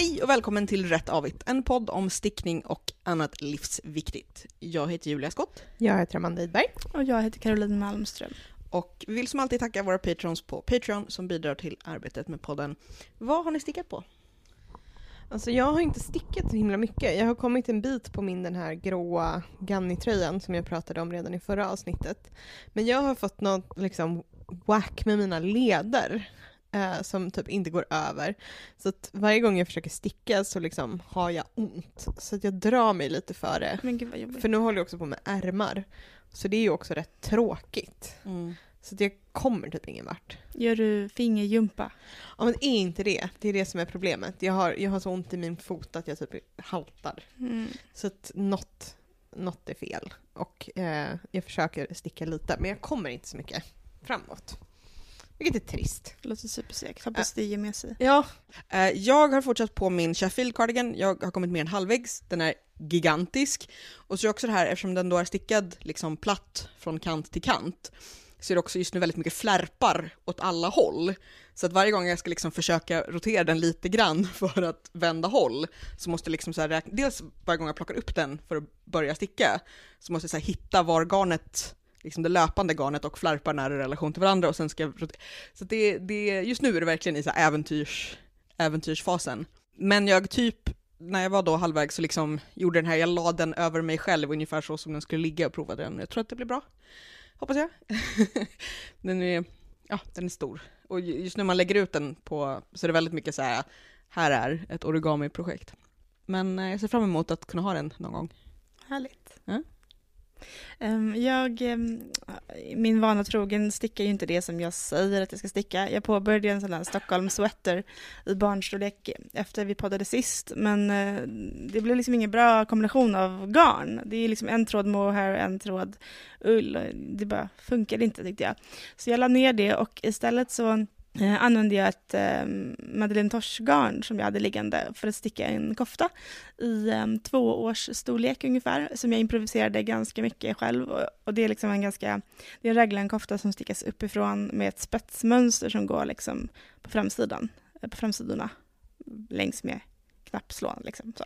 Hej och välkommen till Rätt Avigt, en podd om stickning och annat livsviktigt. Jag heter Julia Skott Jag heter Amanda Idberg. Och jag heter Caroline Malmström. och vi vill som alltid tacka våra patrons på Patreon som bidrar till arbetet med podden. Vad har ni stickat på? Alltså jag har inte stickat så himla mycket. Jag har kommit en bit på min den här gråa Ganni-tröjan som jag pratade om redan i förra avsnittet. Men jag har fått något liksom whack med mina leder eh, som typ inte går över. Så att varje gång jag försöker sticka så liksom har jag ont. Så att jag drar mig lite för det. Men gud vad jobbigt. För nu håller jag också på med ärmar. Så det är ju också rätt tråkigt. Så att jag kommer typ ingen vart. Gör du fingerjumpa? Ja men är inte det. Det är det som är problemet. Jag har, jag har så ont i min fot att jag typ haltar. Mm. Så att något, något är fel. Och eh, jag försöker sticka lite, men jag kommer inte så mycket framåt. Vilket är trist. Låter supersegt. Hoppas det ger med sig. Ja. Eh, Jag har fortsatt på min Sheffield cardigan, jag har kommit mer än halvvägs, den är gigantisk. Och så är också det här, eftersom den då är stickad liksom platt från kant till kant, så är det också just nu väldigt mycket flärpar åt alla håll. Så att varje gång jag ska liksom försöka rotera den lite grann för att vända håll, så måste jag liksom så räkna, dels varje gång jag plockar upp den för att börja sticka, så måste jag så hitta var garnet liksom det löpande garnet och flärparna är i relation till varandra och sen ska jag. Så det, det, just nu är det verkligen i så äventyrs, äventyrsfasen. Men jag typ, när jag var då halvvägs så liksom gjorde den här, jag la den över mig själv ungefär så som den skulle ligga och provade den. Jag tror att det blir bra. Hoppas jag. den är, ja, den är stor. Och ju- just nu man lägger ut den på, så är det väldigt mycket så här, här är ett origami-projekt. Men eh, jag ser fram emot att kunna ha den någon gång. Härligt. Ja. Ehm, jag, ehm, min vana trogen stickar ju inte det som jag säger att jag ska sticka. Jag påbörjade en sån här Stockholm sweater i barnstorlek efter vi poddade sist, men eh, det blev liksom ingen bra kombination av garn. Det är liksom en tråd mohair och en tråd ull. Det bara funkade inte tyckte jag. Så jag la ner det och istället så eh, använde jag ett eh, Madeleine Tosh-garn som jag hade liggande för att sticka en kofta i eh, två års storlek ungefär, som jag improviserade ganska mycket själv. Och, och det är liksom en ganska, det är en raglan-kofta som stickas uppifrån med ett spetsmönster som går liksom på framsidan, eh, på framsidorna längs med knappslån liksom så.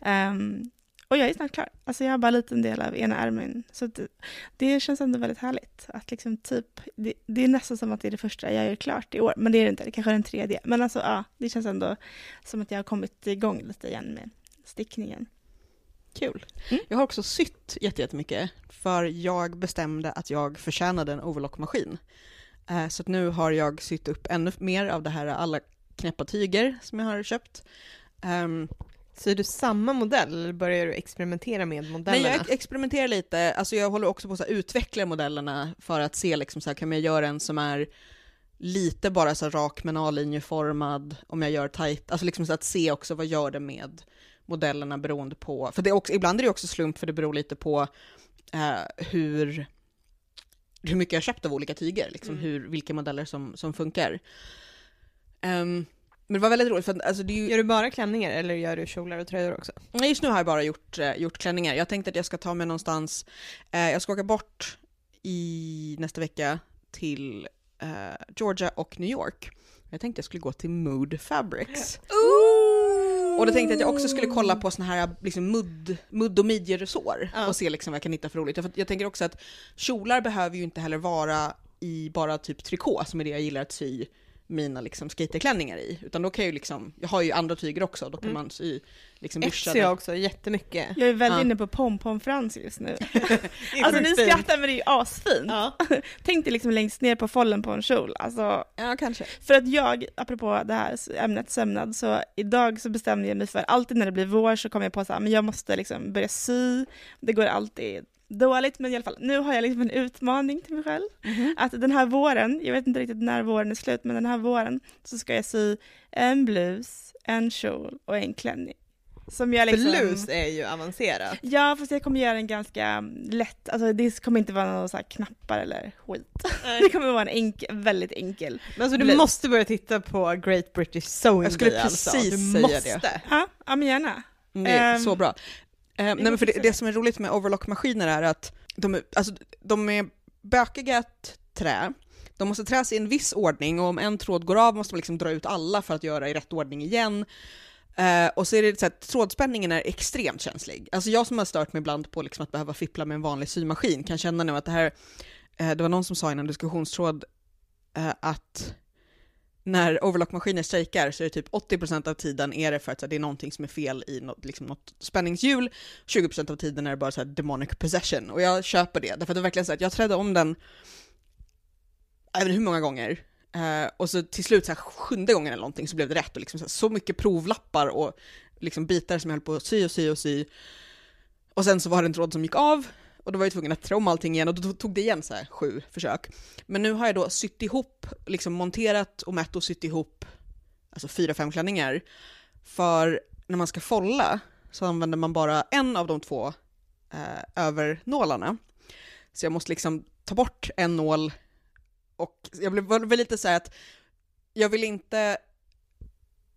Ehm, och jag är snart klar. Alltså jag har bara en liten del av ena ärmen. Så det, det känns ändå väldigt härligt. Att liksom typ, det, det är nästan som att det är det första jag gör klart i år. Men det är det inte, det kanske är den tredje. Men alltså ja, det känns ändå som att jag har kommit igång lite igen med stickningen. Kul. Mm. Jag har också sytt jätte- jättemycket, för jag bestämde att jag förtjänade en overlockmaskin. Eh, Så nu har jag sytt upp ännu mer av det här alla knäppa tyger som jag har köpt. Ehm, Så är du samma modell eller börjar du experimentera med Nej, modellerna? jag experimenterar lite, alltså jag håller också på att utveckla modellerna för att se liksom så här, kan jag göra en som är lite bara så här rak men A-linjeformad, om jag gör tight, alltså liksom så att se också vad gör det med modellerna beroende på, för det är också, ibland är det också slump för det beror lite på eh, hur, hur mycket jag köpt av olika tyger, liksom Mm. hur, vilka modeller som, som funkar. Ehm, men det var väldigt roligt, för att, alltså det är ju, Gör du bara klänningar eller gör du kjolar och tröjor också? Nej, Just nu har jag bara gjort, eh, gjort klänningar. Jag tänkte att jag ska ta mig någonstans, eh, jag ska åka bort i nästa vecka till eh, Georgia och New York. Jag tänkte jag skulle gå till Mood Fabrics. Och då tänkte jag att jag också skulle kolla på såna här liksom mudd, mudd och midjeresår Ja. och se liksom vad jag kan hitta för roligt. För att jag tänker också att kjolar behöver ju inte heller vara i bara typ trikå som är det jag gillar att sy mina liksom skaterklänningar i. Utan då kan jag ju liksom, jag har ju andra tyger också, då kan Mm. man sy liksom Etsy byxade- också jättemycket. Jag är väldigt Ja. inne på pompomfrans just nu. Alltså ni skrattar men det är ju asfint. Ja. Tänk dig liksom längst ner på follen på en kjol. Alltså, Ja, kanske. för att jag, apropå det här ämnet sömnad, så idag så bestämde jag mig för, alltid när det blir vår så kommer jag på så här, men jag måste liksom börja sy. Det går alltid dåligt, men i alla fall, nu har jag liksom en utmaning till mig själv. Att den här våren, jag vet inte riktigt när våren är slut, men den här våren så ska jag sy en blus, en kjol och en klänning. Som jag liksom... Blus är ju avancerat. Ja, fast jag kommer göra den ganska lätt, alltså det kommer inte vara några så knappar eller skit. Det kommer vara en enkel, väldigt enkel. Men alltså du Blus. måste börja titta på Great British Sewing Jag skulle Day alltså. precis Du säga måste. det. Ja, ja men gärna. Det är Ehm, så bra. Eh, nej, men för det, det. som är roligt med overlockmaskiner är att de är, alltså, de är bökiga trä, de måste träs i en viss ordning och om en tråd går av måste man liksom dra ut alla för att göra i rätt ordning igen. Eh, och så är det så att trådspänningen är extremt känslig. Alltså jag som har stört mig ibland på liksom att behöva fippla med en vanlig symaskin kan känna nu att det här, eh, det var någon som sa i en diskussionstråd eh, att när overlockmaskiner strejkar så är det typ 80% av tiden är det för att så här, det är någonting som är fel i något, liksom något spänningshjul, 20% av tiden är det bara så här demonic possession. Och jag köper det, därför att det är verkligen så att jag trädde om den, jag vet inte hur många gånger, Eh, och så till slut, så här, sjunde gången eller någonting, så blev det rätt. Och liksom så, här, så mycket provlappar och liksom bitar som jag höll på att sy och sy och sy. Och sen så var det en tråd som gick av, och då var jag tvungen att trä om allting igen, och då tog det igen så här, sju försök. Men nu har jag då sytt ihop, liksom monterat och mätt och sytt ihop, alltså fyra, fem klänningar. För när man ska folla så använder man bara en av de två eh, övernålarna. Så jag måste liksom ta bort en nål och jag blev väl lite så att jag vill inte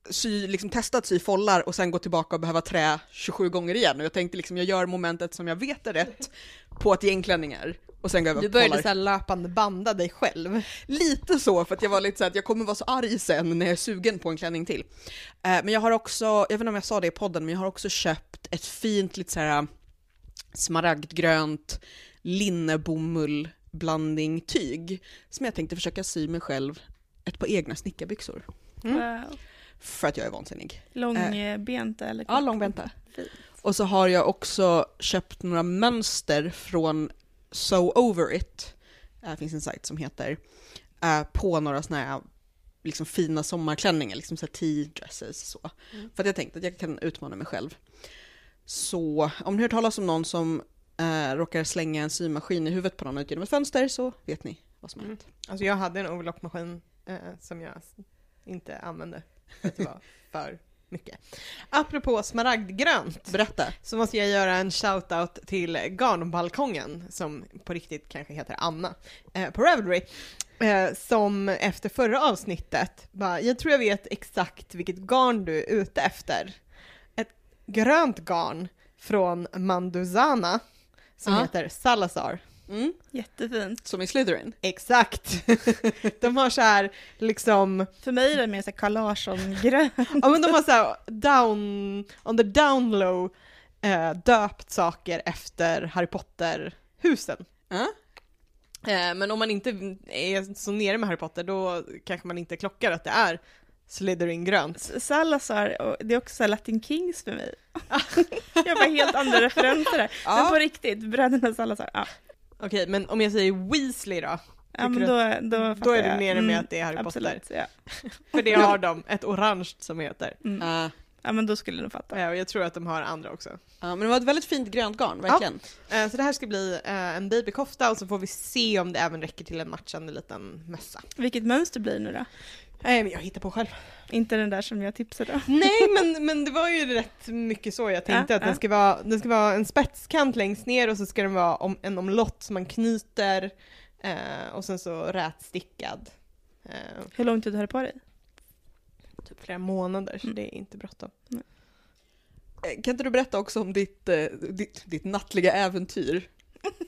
sy, liksom testa att sy follar och sen gå tillbaka och behöva trä 27 gånger igen. Och jag tänkte liksom, jag gör momentet som jag vet är rätt på att ge inklänningar och sen går jag Du började så här löpande banda dig själv. Lite så, för att jag var lite så att jag kommer vara så arg sen när jag är sugen på en klänning till. Eh, men jag har också, jag vet inte om jag sa det i podden, men jag har också köpt ett fint lite så här smaragdgrönt linnebomull blandning tyg som jag tänkte försöka sy mig själv ett par egna snickarbyxor. Mm. Wow. För att jag är vansinnig. Långbenta eller? Ja, långbenta. Och så har jag också köpt några mönster från So Over It, det finns en sajt som heter, på några sådana här liksom fina sommarklänningar, liksom så tea dresses så. Mm. För att jag tänkte att jag kan utmana mig själv. Så om ni hört talas om någon som eh, råkar slänga en symaskin i huvudet på någon ut genom ett fönster så vet ni vad som har hänt. Mm. Alltså jag hade en overlockmaskin eh, som jag inte använde för att det var för mycket. Apropå smaragdgrönt, berätta. Så måste jag göra en shout-out till garnbalkongen som på riktigt kanske heter Anna eh, på Ravelry. Eh, som efter förra avsnittet bara, jag tror jag vet exakt vilket garn du är ute efter. Ett grönt garn från Manduzana som ja. heter Salazar. Mm. Jättefint. Som i Slytherin? Exakt. de har så här liksom... För mig är det mer så här Carl Larsson-grön. ja men de har så här down, on the down low eh, döpt saker efter Harry Potter-husen. Eh, men om man inte är så nere med Harry Potter då kanske man inte klockar att det är Slytherin grönt. Salazar, det är också Latin Kings för mig. jag har helt andra referenser här. Ja. Men på riktigt, bröderna Salazar. Ja. Okej, men om jag säger Weasley då? Ja, men då, då, då är du nere med mm, att det är Harry absolut, Potter? Ja. för det har de, ett orange som heter. Mm. Uh. Ja men då skulle du fatta. Ja och jag tror att de har andra också. Ja men det var ett väldigt fint grönt garn, verkligen. Ja. Eh, så det här ska bli eh, en babykofta och så får vi se om det även räcker till en matchande liten mössa. Vilket mönster blir det nu då? Nej men jag hittar på själv. Inte den där som jag tipsade om. Nej men, men det var ju rätt mycket så jag tänkte ja, att ja. Den, ska vara, den ska vara en spetskant längst ner och så ska den vara om, en omlott som man knyter eh, och sen så rätstickad. Eh, Hur lång tid har du på dig? Typ flera månader så mm. det är inte bråttom. Mm. Kan inte du berätta också om ditt, eh, ditt, ditt nattliga äventyr?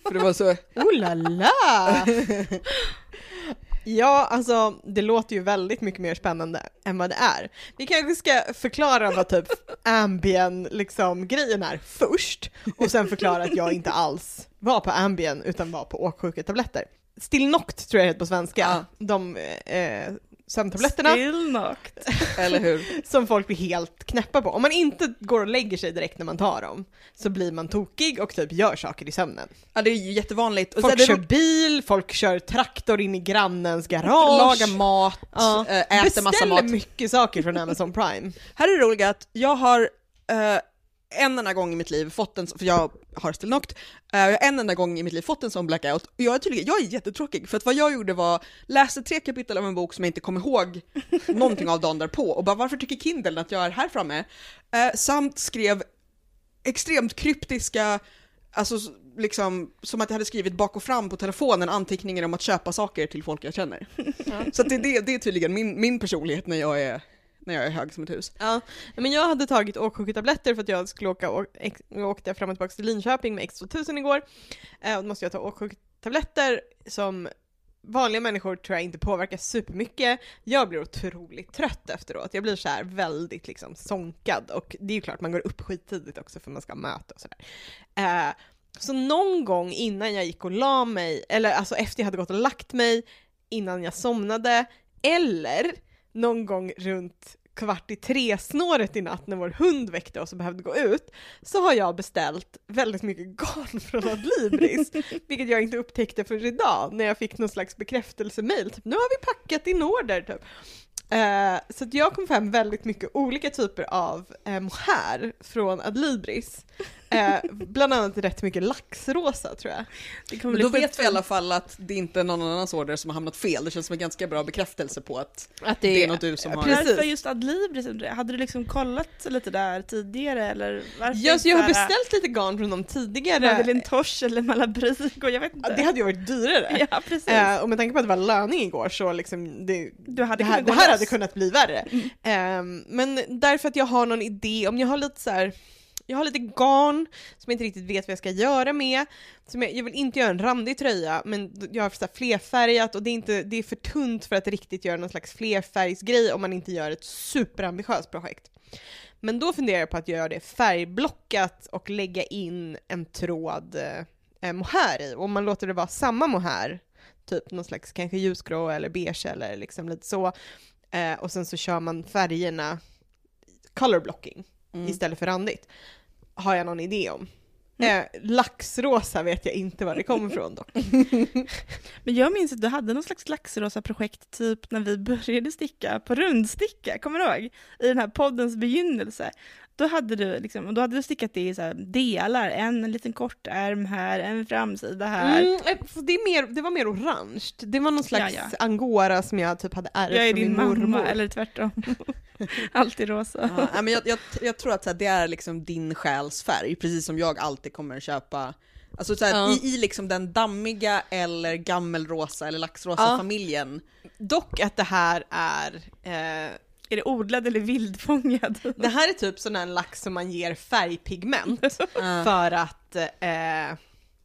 För det var så... oh la la! Ja, alltså det låter ju väldigt mycket mer spännande än vad det är. Vi kanske ska förklara vad typ Ambien liksom grejen är först och sen förklara att jag inte alls var på Ambien utan var på åksjuketabletter. Stillnoct tror jag det heter på svenska. Ja. De eh, sömntabletterna. Still knocked. Eller hur? Som folk blir helt knäppa på. Om man inte går och lägger sig direkt när man tar dem så blir man tokig och typ gör saker i sömnen. Ja det är ju jättevanligt. Och folk kör bil, folk kör traktor in i grannens garage. Lagar mat, ja. äter Beställer massa mat. Beställer mycket saker från Amazon Prime. Här är det roliga att jag har uh, en enda gång i mitt liv fått en, för jag har still knocked, uh, jag har en enda gång i mitt liv fått en sån blackout och jag är tydligen, jag är jättetråkig för att vad jag gjorde var, läste tre kapitel av en bok som jag inte kom ihåg någonting av dagen därpå och bara varför tycker Kindle att jag är här framme? Uh, samt skrev extremt kryptiska, alltså liksom som att jag hade skrivit bak och fram på telefonen anteckningar om att köpa saker till folk jag känner. Ja. Så det, det, det är tydligen min, min personlighet när jag är när jag är hög som ett hus. Ja, men jag hade tagit åksjuketabletter för att jag skulle åka, och, åkte fram och tillbaka till Linköping med X2000 igår. Eh, och då måste jag ta åksjuketabletter som vanliga människor tror jag inte påverkar supermycket. Jag blir otroligt trött efteråt. Jag blir så här väldigt liksom sonkad och det är ju klart man går upp skittidigt också för man ska möta och sådär. Eh, så någon gång innan jag gick och la mig, eller alltså efter jag hade gått och lagt mig, innan jag somnade, eller någon gång runt kvart i tre-snåret i natt när vår hund väckte oss och behövde gå ut, så har jag beställt väldigt mycket garn från Adlibris, vilket jag inte upptäckte förrän idag när jag fick någon slags bekräftelsemail, typ nu har vi packat in order typ. Eh, så att jag kom hem väldigt mycket olika typer av eh, mohair från Adlibris. Eh, bland annat rätt mycket laxrosa tror jag. Det kommer då vet vi i alla fall att det inte är någon annans order som har hamnat fel. Det känns som en ganska bra bekräftelse på att Att det är något du som har... precis. Varför just Adlibris? Hade du liksom kollat lite där tidigare eller varför Ja, så jag har beställt lite garn från dem tidigare. Madeleine Tosh eller Malabrigo, jag vet inte. Ja, det hade ju varit dyrare. Ja, precis. Eh, och med tanke på att det var löning igår så liksom det, du hade det här, kunnat det här hade kunnat bli värre. Mm. Ehm, men därför att jag har någon idé, om jag har lite så här, jag har lite garn som jag inte riktigt vet vad jag ska göra med. Som jag, jag vill inte göra en randig tröja, men jag har så här flerfärgat och det är, inte, det är för tunt för att riktigt göra någon slags flerfärgsgrej om man inte gör ett superambitiöst projekt. Men då funderar jag på att göra det färgblockat och lägga in en tråd eh, mohair i. Och om man låter det vara samma mohair, typ någon slags kanske ljusgrå eller beige eller liksom lite så, eh, och sen så kör man färgerna color blocking Mm. istället för randigt. Har jag någon idé om. Eh, laxrosa vet jag inte var det kommer ifrån dock. Men jag minns att du hade någon slags laxrosa projekt typ när vi började sticka på rundsticka, kommer du ihåg? I den här poddens begynnelse. Då hade du, liksom, och då hade du stickat det i så här delar, en, en liten kort ärm här, en framsida här. Mm, eh, det, är mer, det var mer orange. Det var någon slags Ja, angora som jag typ hade ärvt jag är från din min mamma, mormor. eller tvärtom. Alltid rosa. Ja, men jag, jag, jag tror att så här, det är liksom din själs färg, precis som jag alltid kommer köpa Alltså så här, Ja. i, i liksom den dammiga eller gammelrosa eller laxrosa Ja. familjen. Dock att det här är eh, Är det odlad eller vildfångad? det här är typ sån här lax som man ger färgpigment för att eh,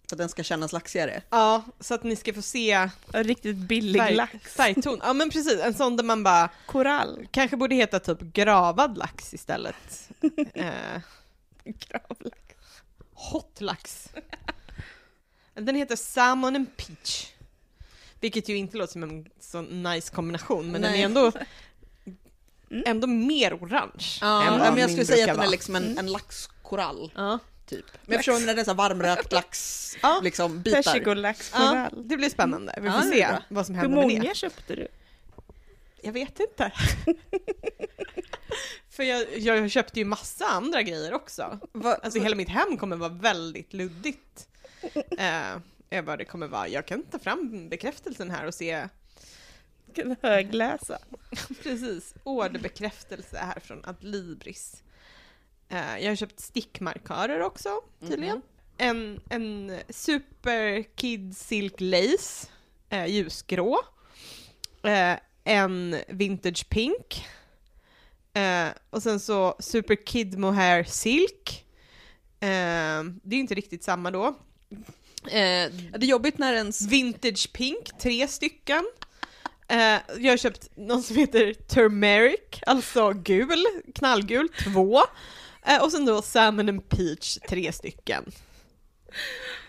så att den ska kännas laxigare. Ja, så att ni ska få se En riktigt billig färg, lax. färgton. Ja men precis, en sån där man bara Korall. kanske borde heta typ gravad lax istället. eh, Gravlax. hot lax. Den heter Salmon and Peach. Vilket ju inte låter som en sån nice kombination, men den Nej. är ändå. ändå mer orange. Ja, än vad men jag min skulle säga brukar att den är vara. liksom en, Mm. en laxkorall, Ja. typ. Men jag förstår när det är så här varmrökt lax, Ja. liksom bitar. Ja, det blir spännande. Vi Ja, får det är se bra. vad som Hur händer med det. många köpte du? Jag vet inte. För jag, jag köpte ju massa andra grejer också. Va, Alltså hela mitt hem kommer vara väldigt luddigt. Eh, eh, vad det kommer vara. Jag kan ta fram bekräftelsen här och se Kan högläsa. precis orderbekräftelse här från Adlibris. Eh, jag har köpt stickmarkörer också tydligen. Mhm. En, en Super Kid Silk Lace, eh, ljusgrå. Eh, en Vintage Pink. Och sen så Super Kid Mohair Silk. Det är inte riktigt samma då. Eh, det är jobbigt när ens... Vintage Pink, tre stycken. Eh, jag har köpt någon som heter Turmeric, alltså gul, knallgul, två. Eh, och sen då Salmon and Peach, tre stycken.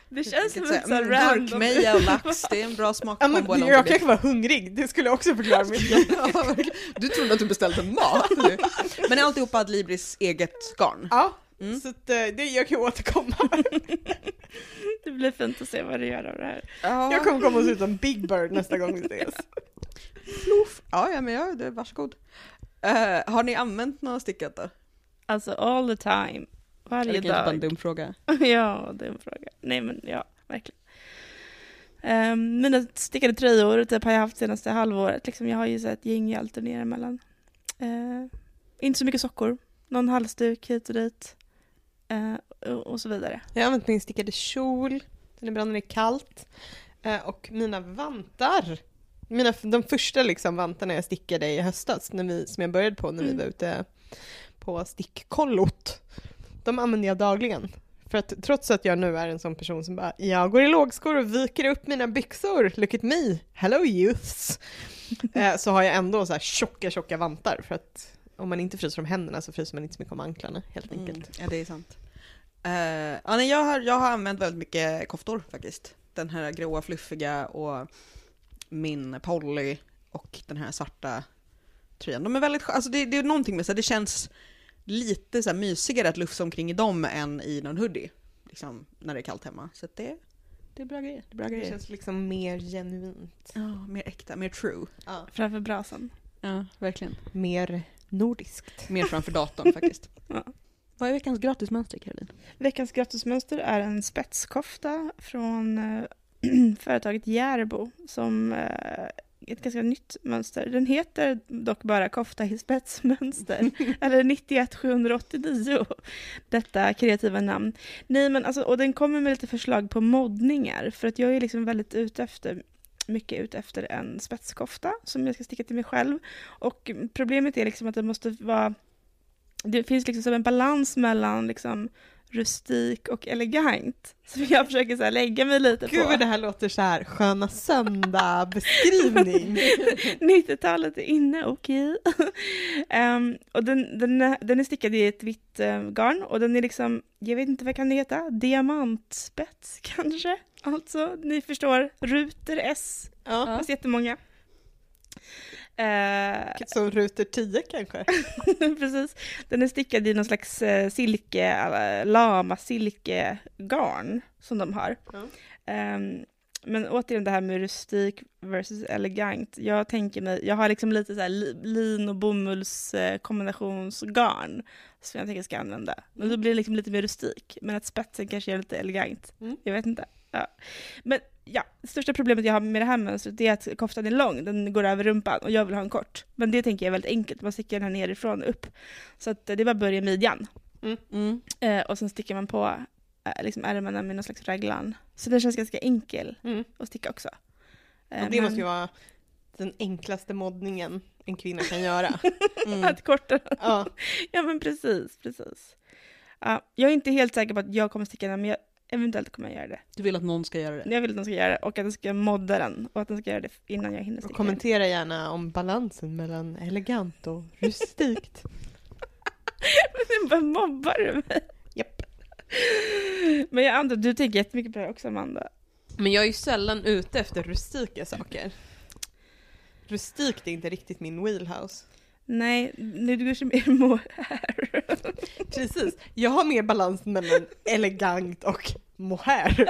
Det känns som Vilket ett så här, så mm, random... Gurkmeja och lax, det är en bra Ja, smakkombo. eller jag kanske var hungrig, det skulle också förklara mycket. Ja, du trodde att du beställde mat nu. Men alltihopa Adlibris eget garn? Ja, Mm. så att, eh, det, jag kan återkomma. Det blir fint att se vad du gör av det här. Jag kommer komma och se ut som Big Bird nästa gång vi ses. Fluff. Ja, ja, men ja, det, varsågod. Uh, har ni använt några stickat då? Alltså all the time. Varje Eller kanske bara en dag. dum fråga. ja, det är en fråga. Nej men ja, verkligen. Um, mina stickade tröjor typ, har jag haft senaste halvåret. Liksom, jag har ju så ett gäng jag alternerar emellan. Eh, inte så mycket sockor. Någon halsduk hit och dit. Eh, och, så vidare. Jag har använt min stickade kjol, den är bra när det är kallt. Eh, och mina vantar. Mina, de första liksom vantarna jag stickade i höstas, när vi, som jag började på när vi Mm. var ute på stickkollot. De använder jag dagligen. för att trots att jag nu är en sån person som bara, jag går i lågskor och viker upp mina byxor, look at me, hello youths, eh, så har jag ändå så här tjocka, tjocka vantar för att om man inte fryser om händerna så fryser man inte så mycket om anklarna helt enkelt. Mm, ja, det är sant. Uh, ja, nej, jag, har, jag har använt väldigt mycket koftor faktiskt. Den här gråa fluffiga och min Polly och den här svarta tröjan. De är väldigt alltså det, det är någonting med så här, det känns lite så här mysigare att lufsa omkring i dem än i någon hoodie. Liksom när det är kallt hemma. Så att det, det är bra grejer. Det, är bra Det grejer. känns liksom mer genuint. Ja, mer äkta, mer true. Ja. Framför brasan. Ja, verkligen. Mer nordiskt. Mer framför datorn faktiskt. Ja. Vad är veckans gratismönster Caroline? Veckans gratismönster är en spetskofta från eh, företaget Järbo som eh, ett ganska nytt mönster. Den heter dock bara kofta i spetsmönster, eller 91 789, detta kreativa namn. Nej men alltså, och den kommer med lite förslag på moddningar, för att jag är liksom väldigt ute efter mycket ute efter en spetskofta som jag ska sticka till mig själv. Och problemet är liksom att det måste vara det finns liksom som en balans mellan liksom rustik och elegant. Så jag försöker så lägga mig lite Gud på. vad det här låter så här sköna söndag beskrivning. 90-talet är inne, okej. Ehm, och den, den, är, den är stickad i ett vitt eh, garn och den är liksom, jag vet inte vad kan det heta, diamantspets kanske? Alltså, ni förstår, ruter S, Ja. fast jättemånga. Eh, Som ruter 10 kanske? Precis. Den är stickad i någon slags eh, silke, eller lama silkegarn som de har. Ehm, men återigen det här med rustik versus elegant. Jag tänker mig, jag har liksom lite så här li- lin och bomulls eh, kombinationsgarn som jag tänker ska använda. Men då blir det liksom lite mer rustik. Men att spetsen kanske är lite elegant. Mm. Jag vet inte. Ja. Men ja, det största problemet jag har med det här mönstret är att koftan är lång, den går över rumpan och jag vill ha en kort. Men det tänker jag är väldigt enkelt, man sticker den här nerifrån och upp. Så att eh, det är bara att börja i midjan. Mm. Eh, och sen sticker man på liksom ärmarna med någon slags raglan. Så det känns ganska enkel Mm. att sticka också. Eh, Och det måste ju vara den enklaste moddningen en kvinna kan göra. Mm. Att korta den. Ja. Ja men precis, precis. Ja, jag är inte helt säker på att jag kommer sticka den, men jag, eventuellt kommer jag göra det. Du vill att någon ska göra det? Jag vill att den ska göra det och att den ska modda den och att den ska göra det innan jag hinner Och sticka den. kommentera gärna om balansen mellan elegant och rustikt. Men bara mobbar du mig? Japp. Men jag antar att du tänker jättemycket på det här också Amanda. Men jag är ju sällan ute efter rustika saker. Rustikt är inte riktigt min wheelhouse. Nej, nu du går som mer mohair. Precis, jag har mer balans mellan elegant och mohair.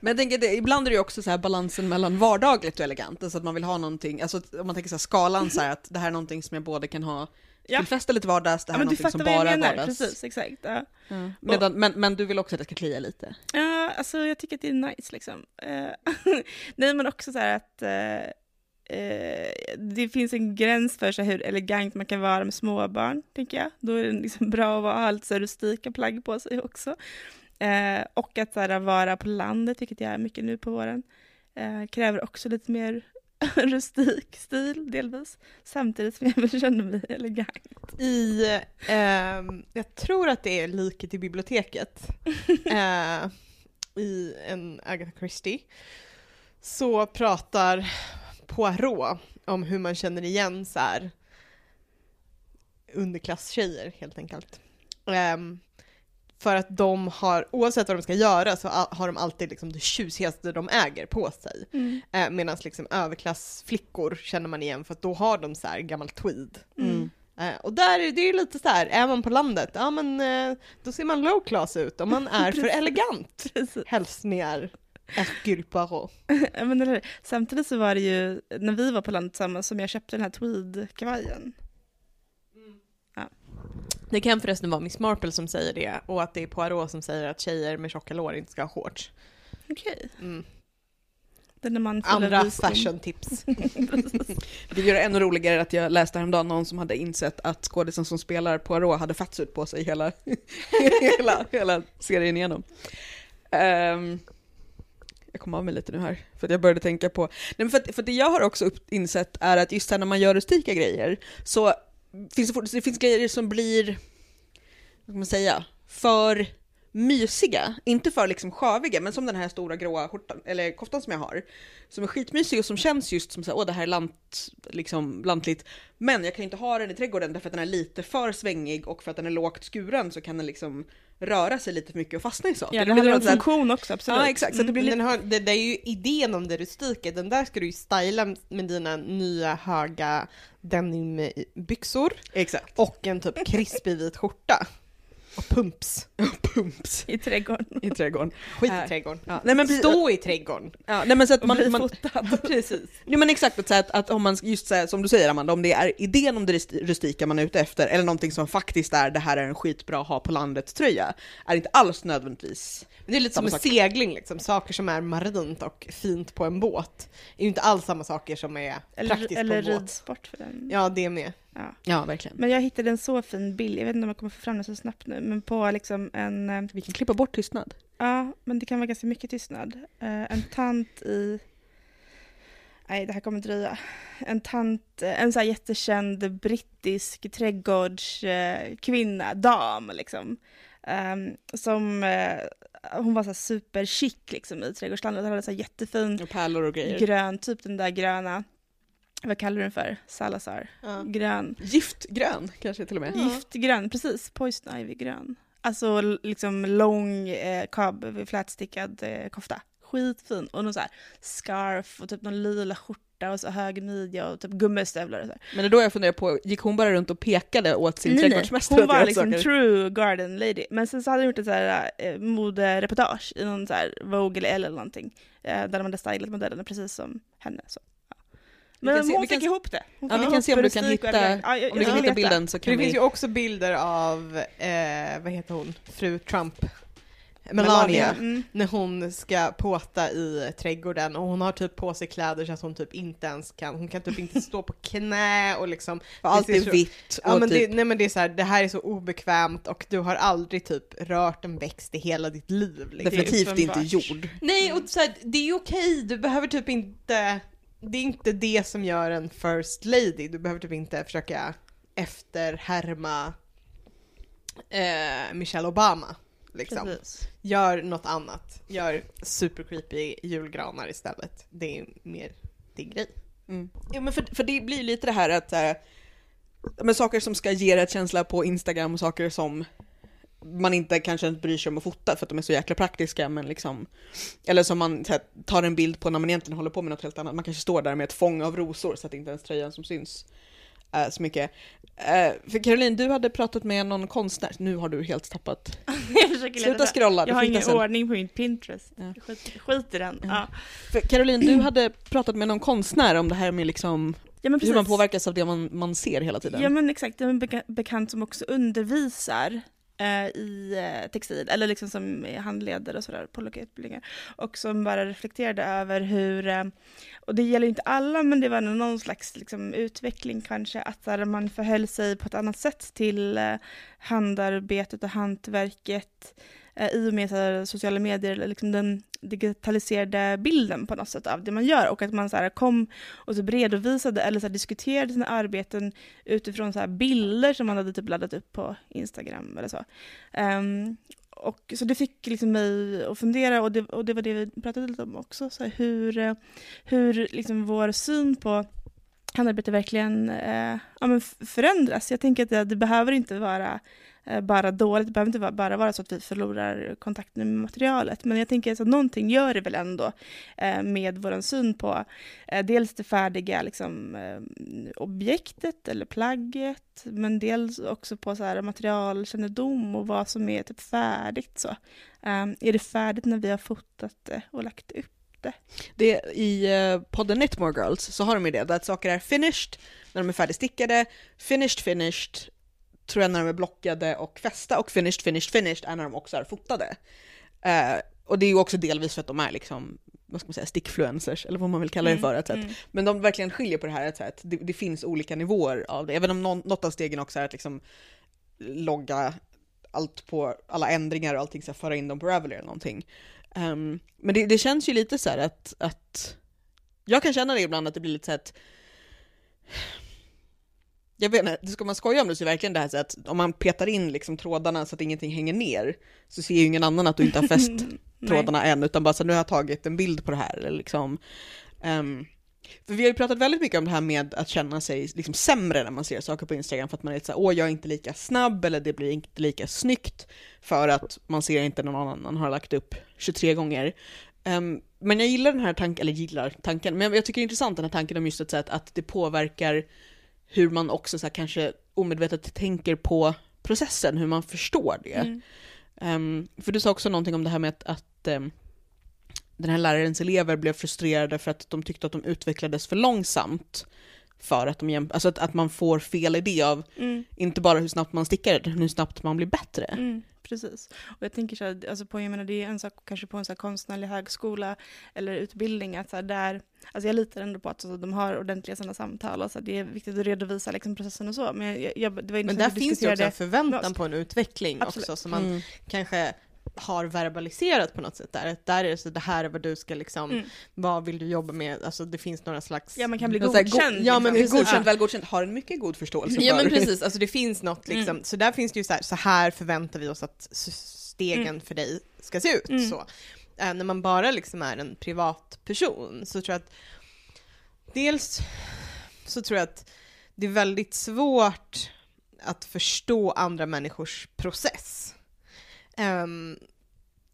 Men jag tänker, det, ibland är det ju också så här balansen mellan vardagligt och elegant, alltså att man vill ha någonting, alltså om man tänker så här skalan så här att det här är någonting som jag både kan ha Ja. till fest eller till vardags, det Ja, här är men du någonting som bara är vardags. Precis, exakt. Ja. Ja. Medan, men, men du vill också att det ska klia lite? Ja, alltså jag tycker att det är nice liksom. Eh, Nej men också så här att eh, det finns en gräns för så hur elegant man kan vara med småbarn, tänker jag. Då är det liksom bra att ha lite så rustika plagg på sig också. Och att så här, vara på landet, vilket jag är mycket nu på våren, kräver också lite mer rustik stil delvis. Samtidigt som jag känna mig elegant. I, ehm, jag tror att det är Liket i biblioteket, eh, i en Agatha Christie, så pratar Poirot om hur man känner igen så här underklasstjejer helt enkelt. Ehm, för att de har, oavsett vad de ska göra, så har de alltid liksom det tjusigaste de äger på sig. Eh, Medan liksom överklassflickor känner man igen för att då har de så här gammal tweed. Mm. Eh, och där är det ju lite så här, är man på landet, ja men eh, då ser man low class ut om man är för elegant. Är Hercule Poirot. Men samtidigt så var det ju när vi var på landet tillsammans som jag köpte den här tweed-kavajen. Det kan förresten vara Miss Marple som säger det och att det är Poirot som säger att tjejer med tjocka lår inte ska ha shorts. Okej. Mm. Full av Andra fashion-tips. Det gör det ännu roligare att jag läste häromdagen någon som hade insett att skådisen som spelar Poirot hade fatsuit på sig hela, hela, hela serien igenom. Ehm, jag kommer av mig lite nu här, för att jag började tänka på, nej men för, att, för det jag har också upp, insett är att just här när man gör rustika grejer så finns det, det finns grejer som blir, vad ska man säga, för mysiga, inte för liksom sjöviga, men som den här stora gråa skjortan, eller koftan som jag har. Som är skitmysig och som känns just som såhär, åh det här är lant, liksom lantligt. Men jag kan inte ha den i trädgården därför att den är lite för svängig och för att den är lågt skuren så kan den liksom röra sig lite för mycket och fastna i saker. Ja, Det blir en funktion också, absolut. Ja exakt, så det blir Men lite... har, det, det är ju idén om det rustika, den där ska du ju styla med dina nya höga denimbyxor Exakt. och en typ krispig vit skjorta. Och pumps. Pumps I trädgården. i trädgården. Skit i trädgården. Ja, nej men Stå i trädgården. ja, nej men så att Och man, bli man, fotad. Precis. Nej men exakt, att, så att, att om man, just så här, som du säger Amanda, om det är idén om det rust- rustika man är ute efter, eller någonting som faktiskt är det här är en skitbra ha på landet-tröja, är inte alls nödvändigtvis Men det är lite som en sak. segling liksom, saker som är marint och fint på en båt är ju inte alls samma saker som är Eller, praktiskt eller på en båt. ridsport för den. Ja, det med. Ja. Ja, verkligen. Men jag hittade en så fin bild, jag vet inte om jag kommer få fram den så snabbt nu, men på liksom en, eh, Vi kan klippa bort tystnad. ja, men det kan vara ganska mycket tystnad. Eh, en tant i, nej det här kommer dröja, en tant, eh, en så här jättekänd brittisk trädgårdskvinna, dam liksom, ehm, som, hon var så här superchic liksom i trädgårdslandet, hade så här jättefin Och pärlor och grejer. grön, typ den där gröna, vad kallar du den för? Salazar? Ja. Grön. Giftgrön kanske till och med. Ja. Giftgrön, precis. Poison ivy-grön. Alltså liksom lång eh, kab, flätstickad eh, kofta. Skitfin. Och någon så här scarf och typ någon lila skjorta och så hög midja och typ gummistövlar och så här. Men det är då jag funderar på, gick hon bara runt och pekade åt sin trädgårdsmästare Hon var liksom saker? true garden lady. Men sen så hade hon gjort ett så här eh, modereportage i någon så här Vogue eller Elle eller någonting. Eh, där de hade stylat modellerna precis som henne. Så. Men kan se- hon vi kan fick se- ihop det. Ja, vi kan se om du kan hitta- elegant. Ja, jag- Om du kan hitta bilden så kan det vi... finns ju också bilder av, eh, vad heter hon, fru Trump. Melania. Melania. Mm. När hon ska påta i trädgården och hon har typ på sig kläder så att hon typ inte ens kan, hon kan typ inte stå på knä och liksom För allt det är så- vitt Ja men typ... det, nej men det är så här, det här är så obekvämt och du har aldrig typ rört en växt i hela ditt liv. Liksom. definitivt inte jord. Nej och så här, det är okej, du behöver typ inte, det är inte det som gör en first lady, du behöver typ inte försöka efterhärma eh, Michelle Obama. Liksom. Precis. Gör något annat, gör super creepy julgranar istället. Det är mer din grej. Mm. Ja, men för, för det blir lite det här att äh, men saker som ska ge rätt känsla på Instagram och saker som man inte kanske inte bryr sig om att fota för att de är så jäkla praktiska men liksom eller som man här, tar en bild på när man egentligen håller på med något helt annat. Man kanske står där med ett fång av rosor så att det inte ens tröjan som syns äh, så mycket. Äh, för Caroline, du hade pratat med någon konstnär, nu har du helt tappat. jag Sluta scrolla, Jag har ingen sen. ordning på min Pinterest. Ja. Skit, skit i den. Ja. Ja. Caroline, du hade pratat med någon konstnär om det här med liksom Ja, hur man påverkas av det man, man ser hela tiden. Ja men exakt, det är en beka- bekant som också undervisar Eh, i eh, textil, eller liksom som handledare och sådär på olika utbildningar. Och som bara reflekterade över hur, eh, och det gäller inte alla, men det var någon slags liksom, utveckling kanske, att där man förhöll sig på ett annat sätt till eh, handarbetet och hantverket eh, i och med så här, sociala medier, liksom den digitaliserade bilden på något sätt av det man gör och att man så här, kom och typ redovisade eller så här, diskuterade sina arbeten utifrån så här, bilder som man hade typ laddat upp på Instagram eller så. Um, och, så det fick liksom mig att fundera och det, och det var det vi pratade lite om också, så här, hur, eh, hur liksom vår syn på handarbete verkligen eh, ja, men förändras. Jag tänker att det, det behöver inte vara eh, bara dåligt, det behöver inte vara, bara vara så att vi förlorar kontakten med materialet, men jag tänker att någonting gör det väl ändå eh, med vår syn på eh, dels det färdiga liksom, eh, objektet eller plagget, men dels också på så här, materialkännedom och vad som är typ färdigt. Så. Eh, är det färdigt när vi har fotat det och lagt upp det? Det, I uh, podden Knitmore Girls så har de ju det, att saker är finished när de är färdigstickade, finished finished tror jag när de är blockade och fästa och finished finished finished är när de också är fotade. Eh, och det är ju också delvis för att de är liksom, vad ska man säga, stickfluencers eller vad man vill kalla det för. Att, Mm. Men de verkligen skiljer på det här, att det, det finns olika nivåer av det. Även om någon, något av stegen också är att liksom logga allt på, alla ändringar och allting, så här, föra in dem på Ravelry eller någonting. Ehm, men det, det känns ju lite så här att, att jag kan känna det ibland att det blir lite så att jag vet inte, ska man skoja om det så är verkligen det här så att om man petar in liksom trådarna så att ingenting hänger ner så ser ju ingen annan att du inte har fäst trådarna än utan bara så nu har jag tagit en bild på det här eller liksom. ehm, för vi har ju pratat väldigt mycket om det här med att känna sig liksom sämre när man ser saker på Instagram för att man är så här, åh jag är inte lika snabb eller det blir inte lika snyggt för att man ser inte någon annan har lagt upp 23 gånger. Ehm, men jag gillar den här tanken, eller gillar tanken, men jag tycker det är intressant den här tanken om just att, så att, det påverkar hur man också så här, kanske omedvetet tänker på processen, hur man förstår det. Mm. Ehm, för du sa också någonting om det här med att, att ehm, den här lärarens elever blev frustrerade för att de tyckte att de utvecklades för långsamt. För att de alltså att, att man får fel idé av, Mm. inte bara hur snabbt man stickar, utan hur snabbt man blir bättre. Mm, precis. Och jag tänker så här, alltså på, jag menar, det är en sak kanske på en så här konstnärlig högskola eller utbildning, att så här, där, alltså jag litar ändå på att så, de har ordentliga sådana samtal och så det är viktigt att redovisa liksom, processen och så. Men, jag, jag, det var Men där finns ju också en förväntan på en utveckling Absolut. också som man Mm. kanske har verbaliserat på något sätt där. Att där är det så det här är vad du ska liksom, Mm. vad vill du jobba med? Alltså det finns några slags... Ja, man kan bli här go- godkänd. Ja men liksom. precis. Godkänt, väl godkänt, har en mycket god förståelse Ja för. men precis, alltså det finns något liksom, Mm. så där finns det ju så här, så här förväntar vi oss att stegen Mm. för dig ska se ut. Mm. Så. Eh, när man bara liksom är en privatperson så tror jag att dels så tror jag att det är väldigt svårt att förstå andra människors process. Ehm,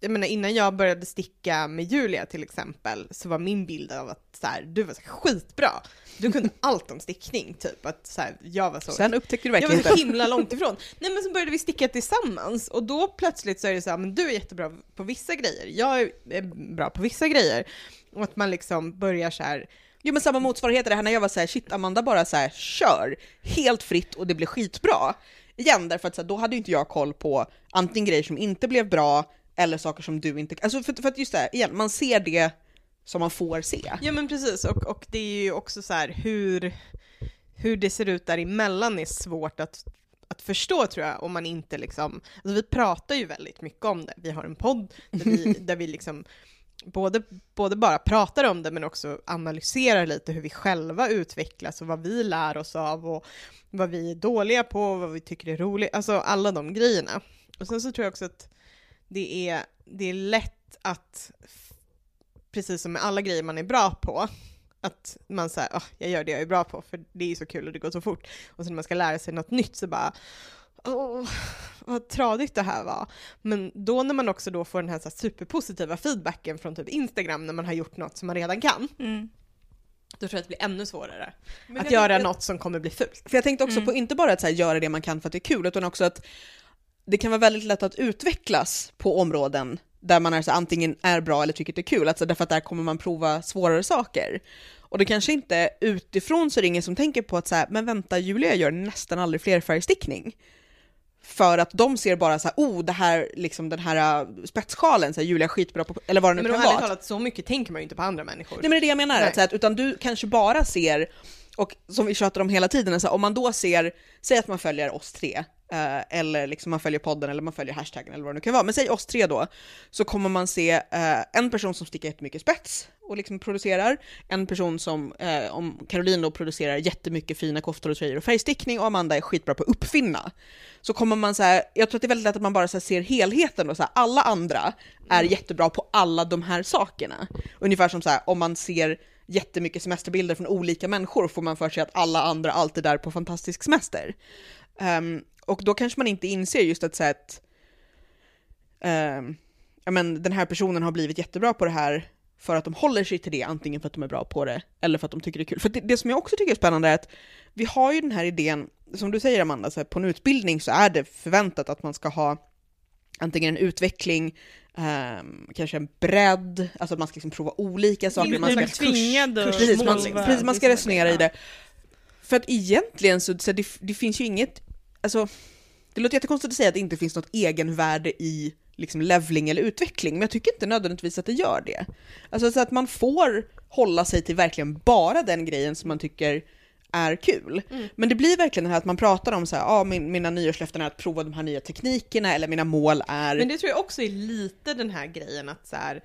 jag menar innan jag började sticka med Julia till exempel så var min bild av att så här, du var så här, skitbra. Du kunde allt om stickning typ. Att så här, jag var så Sen upptäckte du jag var verkligen så himla långt ifrån. Nej men så började vi sticka tillsammans och då plötsligt så är det så här, men du är jättebra på vissa grejer, jag är- är bra på vissa grejer. Och att man liksom börjar så här, Jo men samma motsvarighet är det här när jag var så här, shit Amanda bara så här, kör helt fritt och det blir skitbra. Igen, därför att så här, då hade ju inte jag koll på antingen grejer som inte blev bra eller saker som du inte, alltså för, för att just det här, igen, man ser det som man får se. ja men precis, och, och det är ju också så här hur, hur det ser ut däremellan är svårt att att förstå tror jag, om man inte liksom, alltså vi pratar ju väldigt mycket om det, vi har en podd där vi, där vi liksom både, både bara pratar om det men också analyserar lite hur vi själva utvecklas och vad vi lär oss av och vad vi är dåliga på och vad vi tycker är roligt, alltså alla de grejerna. Och sen så tror jag också att det är, det är lätt att, precis som med alla grejer man är bra på, att man säger oh, jag gör det jag är bra på för det är så kul och det går så fort. Och sen när man ska lära sig något nytt så bara åh, vad tradigt det här var. Men då när man också då får den här, så här superpositiva feedbacken från typ Instagram när man har gjort något som man redan kan, Mm. då tror jag att det blir ännu svårare Men att göra tänkte- något som kommer bli fult. För jag tänkte också Mm. på inte bara att här, göra det man kan för att det är kul, utan också att det kan vara väldigt lätt att utvecklas på områden där man är så, antingen är bra eller tycker det är kul, alltså därför att där kommer man prova svårare saker. Och det kanske inte utifrån så är det ingen som tänker på att så här, men vänta, Julia gör nästan aldrig flerfärgstickning. För att de ser bara så här, oh, det här, liksom den här uh, spetssjalen, så här, Julia skitbra på, eller vad det nu Men kan vara. talat, så mycket tänker man ju inte på andra människor. Nej men det är det jag menar, Nej. att, så här, utan du kanske bara ser, och som vi tjatar om hela tiden, så här, om man då ser, säg att man följer oss tre, eh, eller liksom man följer podden eller man följer hashtaggen eller vad det nu kan vara, men säg oss tre då, så kommer man se eh, en person som sticker jättemycket spets och liksom producerar, en person som, eh, om Caroline då producerar jättemycket fina koftor och tröjor och färgstickning och Amanda är skitbra på att uppfinna. Så kommer man så här, jag tror att det är väldigt lätt att man bara så här, ser helheten och så här, alla andra är jättebra på alla de här sakerna. Ungefär som så här, om man ser jättemycket semesterbilder från olika människor får man för sig att alla andra alltid är på fantastisk semester. Um, och då kanske man inte inser just att, så att ja, men, den här personen har blivit jättebra på det här för att de håller sig till det, antingen för att de är bra på det eller för att de tycker det är kul. För det, det som jag också tycker är spännande är att vi har ju den här idén, som du säger Amanda, så här, på en utbildning så är det förväntat att man ska ha antingen en utveckling, ehm, kanske en bredd, alltså att man ska liksom prova olika saker. Man ska tvingad att precis, man, precis, man ska resonera i det. För att egentligen så, så det, det finns ju inget, alltså det låter jättekonstigt att säga att det inte finns något egenvärde i liksom leveling eller utveckling, men jag tycker inte nödvändigtvis att det gör det. Alltså så att man får hålla sig till verkligen bara den grejen som man tycker är kul. Mm. Men det blir verkligen det här att man pratar om så här, ah, min, mina nyårslöften är att prova de här nya teknikerna, eller mina mål är... Men det tror jag också är lite den här grejen att så här,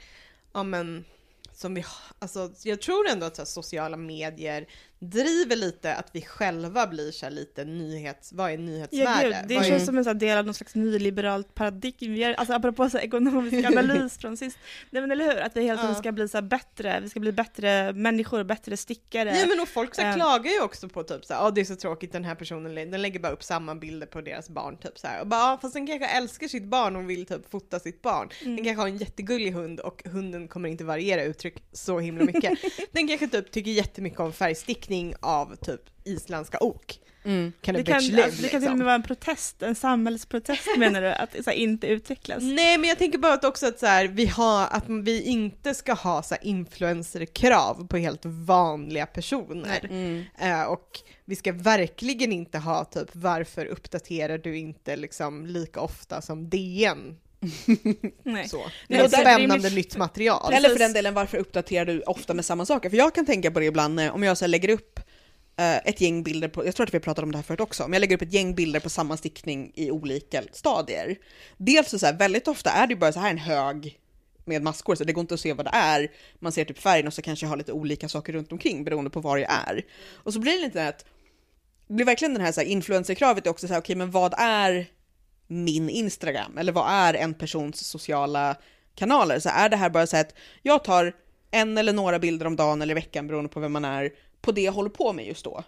ja men, som vi, alltså jag tror ändå att så här, sociala medier, driver lite att vi själva blir så här lite nyhets... Vad är Ja, nyhetsvärde? gud, det Vad är- känns som en här del av någon slags nyliberalt paradigm. Vi är, alltså apropå så här ekonomisk analys från sist. Nej men eller hur, att vi hela tiden Ja. ska bli så här bättre, vi ska bli bättre människor, bättre stickare. Ja men och folk så här, Ehm. klagar ju också på typ såhär, ja det är så tråkigt den här personen, den lägger bara upp samma bilder på deras barn typ såhär. Och bara, ja, fast den kanske älskar sitt barn och vill typ fota sitt barn. Mm. Den kanske har en jättegullig hund och hunden kommer inte variera uttryck så himla mycket. den kanske typ tycker jättemycket om färgstickning av typ isländska ok. Mm. Can a det, kan, live, alltså, det kan till och liksom. med vara en protest, en samhällsprotest menar du, att så här, inte utvecklas. Nej men jag tänker bara att också att så här, vi har, att vi inte ska ha så här influencerkrav på helt vanliga personer. Mm. Eh, och vi ska verkligen inte ha typ varför uppdaterar du inte liksom lika ofta som DN? Nej. Så. Det är spännande det är nytt material. Eller för den delen, varför uppdaterar du ofta med samma saker? För jag kan tänka på det ibland om jag så lägger upp eh, ett gäng bilder på, jag tror att vi pratade om det här förut också, men jag lägger upp ett gäng bilder på samma stickning i olika stadier. Dels så, så här, väldigt ofta är det ju bara så här en hög med maskor, så det går inte att se vad det är. Man ser typ färgen och så kanske jag har lite olika saker runt omkring beroende på var jag är. Och så blir det lite att, det blir verkligen den här, så här influencerkravet är också så här, okej men vad är min Instagram? Eller vad är en persons sociala kanaler? Så är det här bara så att jag tar en eller några bilder om dagen eller i veckan beroende på vem man är på det jag håller på med just då.